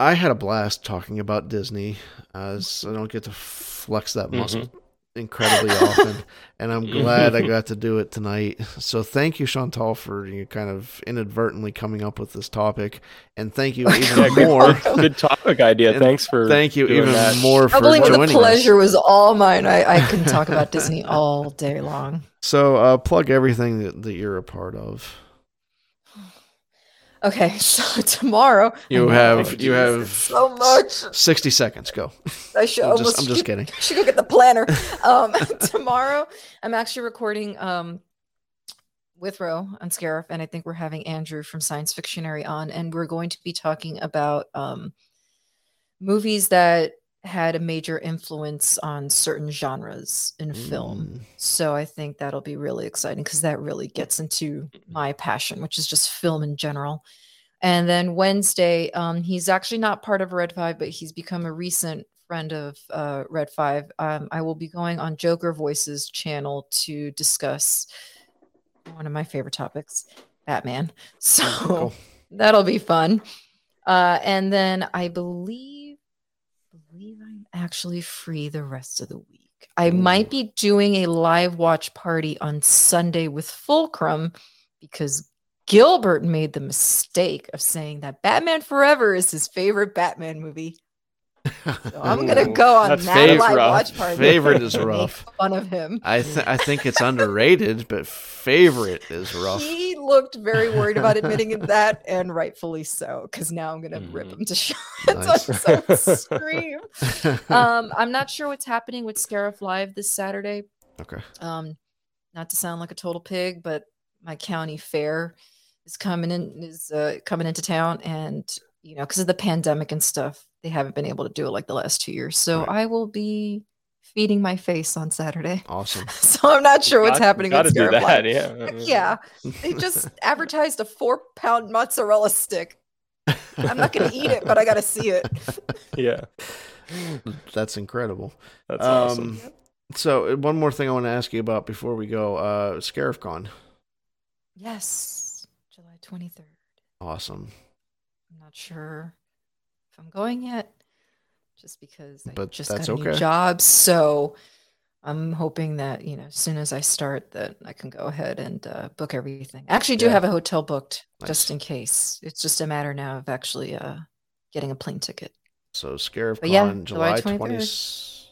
I had a blast talking about Disney, as I don't get to flex that mm-hmm. muscle incredibly often, and I'm glad I got to do it tonight. So thank you, Chantal, for you kind of inadvertently coming up with this topic, and thank you even good, more. good topic idea. Thanks for Thank you doing even that. more for I believe joining the us. pleasure was all mine. I, I can talk about Disney all day long. So uh, plug everything that, that you're a part of. Okay, so tomorrow You have- you have- so much. Sixty seconds. Go. I should I'm just- almost I'm just kidding. I should go get the planner. Um, tomorrow, I'm actually recording um, with Ro on Scarif, and I think we're having Andrew from Science Fictionary on, and we're going to be talking about um, movies that had a major influence on certain genres in film. Mm. So I think that'll be really exciting because that really gets into my passion, which is just film in general. And then Wednesday, um, he's actually not part of Red Five, but he's become a recent friend of uh, Red Five. Um, I will be going on Joker Voices channel to discuss one of my favorite topics, Batman. So Cool. that'll be fun. Uh, and then I believe, actually free the rest of the week. I might be doing a live watch party on Sunday with Fulcrum because Gilbert made the mistake of saying that Batman Forever is his favorite Batman movie. So I'm gonna go on that favorite. live watch party. Favorite is rough. Fun of him. I th- I think it's underrated, but favorite is rough. He looked very worried about admitting that, and rightfully so, because now I'm gonna rip Mhm. him to shreds Nice. on some scream. Um, I'm not sure what's happening with Scarif Live this Saturday. okay. Um, not to sound like a total pig, but my county fair is coming in is uh, coming into town, and you know, because of the pandemic and stuff, they haven't been able to do it like the last two years. So Right. I will be feeding my face on Saturday. Awesome. So I'm not sure what's Got- happening. Gotta do that, yeah. Yeah, they just advertised a four pound mozzarella stick. I'm not going to eat it, but I got to see it. Yeah, That's incredible. that's awesome. Um, So uh, one more thing I want to ask you about before we go. Uh, ScarifCon. Yes, July 23rd. Awesome. I'm not sure if I'm going yet, just because I But just got a new okay. job. So I'm hoping that you know, as soon as I start, that I can go ahead and uh, book everything. I actually do Yeah. have a hotel booked Nice. just in case. It's just a matter now of actually uh, getting a plane ticket. So Scarif But yeah, Con, July July 20, 23rd.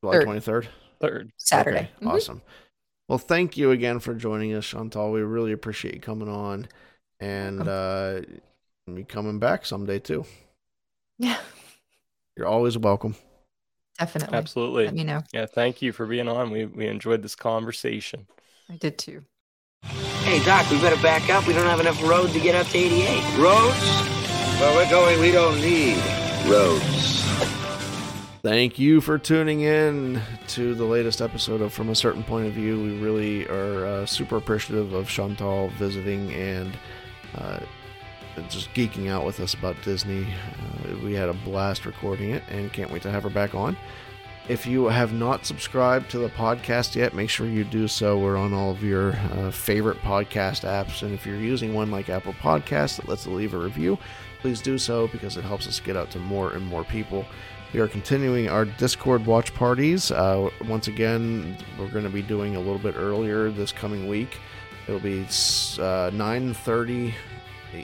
July Third. 23rd. Third. Saturday. Okay, Mhm. awesome. Well, thank you again for joining us, Chantal. We really appreciate you coming on, and uh, you coming back someday too. Yeah, You're always welcome. definitely. Absolutely. Let me know. Yeah, thank you for being on. We we enjoyed this conversation. I did too. Hey, Doc, we better back up. We don't have enough road to get up to 88. Roads? Where we're going, we don't need roads. Thank you for tuning in to the latest episode of From a Certain Point of View. We really are uh, super appreciative of Chantal visiting and uh, just geeking out with us about Disney. Uh, we had a blast recording it and can't wait to have her back on. If you have not subscribed to the podcast yet, make sure you do so. We're on all of your uh, favorite podcast apps. And if you're using one like Apple Podcasts that lets leave a review, please do so because it helps us get out to more and more people. We are continuing our Discord watch parties. Uh, once again, we're going to be doing a little bit earlier this coming week. It'll be uh, 9:30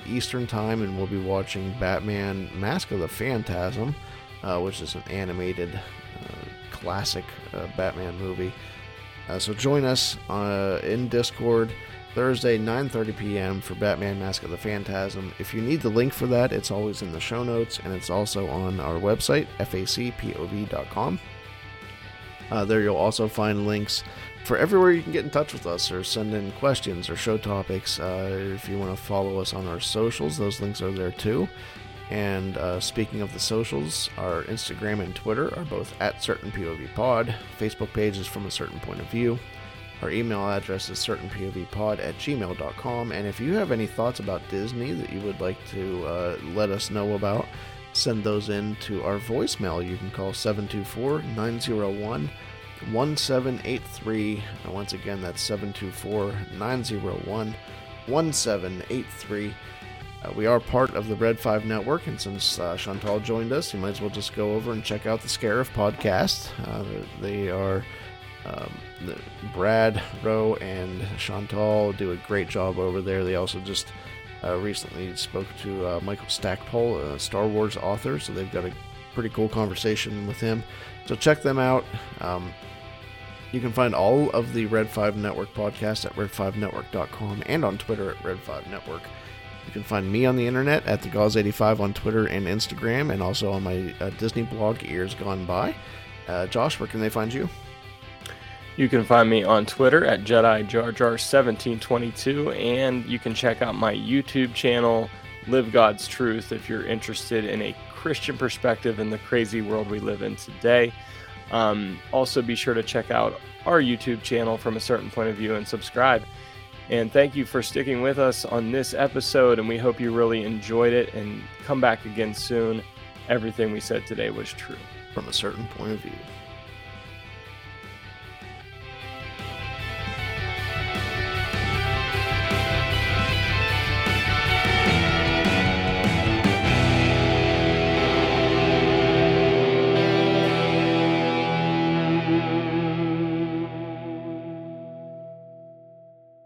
Eastern time, and we'll be watching Batman: Mask of the Phantasm, uh, which is an animated uh, classic uh, Batman movie. Uh, so join us uh, in Discord Thursday 9:30 p.m. for Batman: Mask of the Phantasm. If you need the link for that, it's always in the show notes, and it's also on our website facpov.com. Uh, there you'll also find links for everywhere you can get in touch with us or send in questions or show topics. Uh, if you want to follow us on our socials, those links are there too. And uh, speaking of the socials, our Instagram and Twitter are both at Certain POV Pod. Facebook page is from a certain point of view. Our email address is certainpovpod at gmail.com. And if you have any thoughts about Disney that you would like to uh, let us know about, send those in to our voicemail. You can call 724 901 1783. Once again, that's 724 901 1783. Uh, we are part of the Red 5 Network, and since uh, Chantal joined us, you might as well just go over and check out the Scarif podcast. Uh, they are. Um, Brad Rowe and Chantal do a great job over there. They also just uh, recently spoke to uh, Michael Stackpole, a Star Wars author, so they've got a pretty cool conversation with him. So check them out. Um, you can find all of the Red 5 Network podcasts at red5network.com and on Twitter at Red5Network. You can find me on the internet at the Gauze85 on Twitter and Instagram, and also on my uh, Disney blog, Years Gone By. Uh, Josh, where can they find you? You can find me on Twitter at Jedi Jar Jar 1722, and you can check out my YouTube channel, Live God's Truth, if you're interested in a Christian perspective in the crazy world we live in today. Um, also, be sure to check out our YouTube channel from a certain point of view and subscribe. And thank you for sticking with us on this episode, and we hope you really enjoyed it and come back again soon. Everything we said today was true. From a certain point of view.